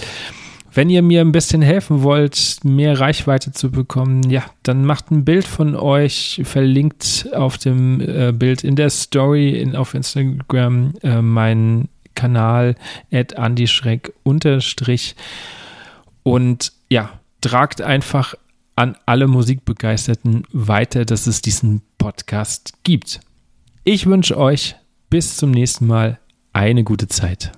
Wenn ihr mir ein bisschen helfen wollt, mehr Reichweite zu bekommen, ja, dann macht ein Bild von euch, verlinkt auf dem äh, Bild in der Story in, auf Instagram äh, meinen Kanal at Schreck unterstrich und ja, tragt einfach an alle Musikbegeisterten weiter, dass es diesen Podcast gibt. Ich wünsche euch bis zum nächsten Mal eine gute Zeit.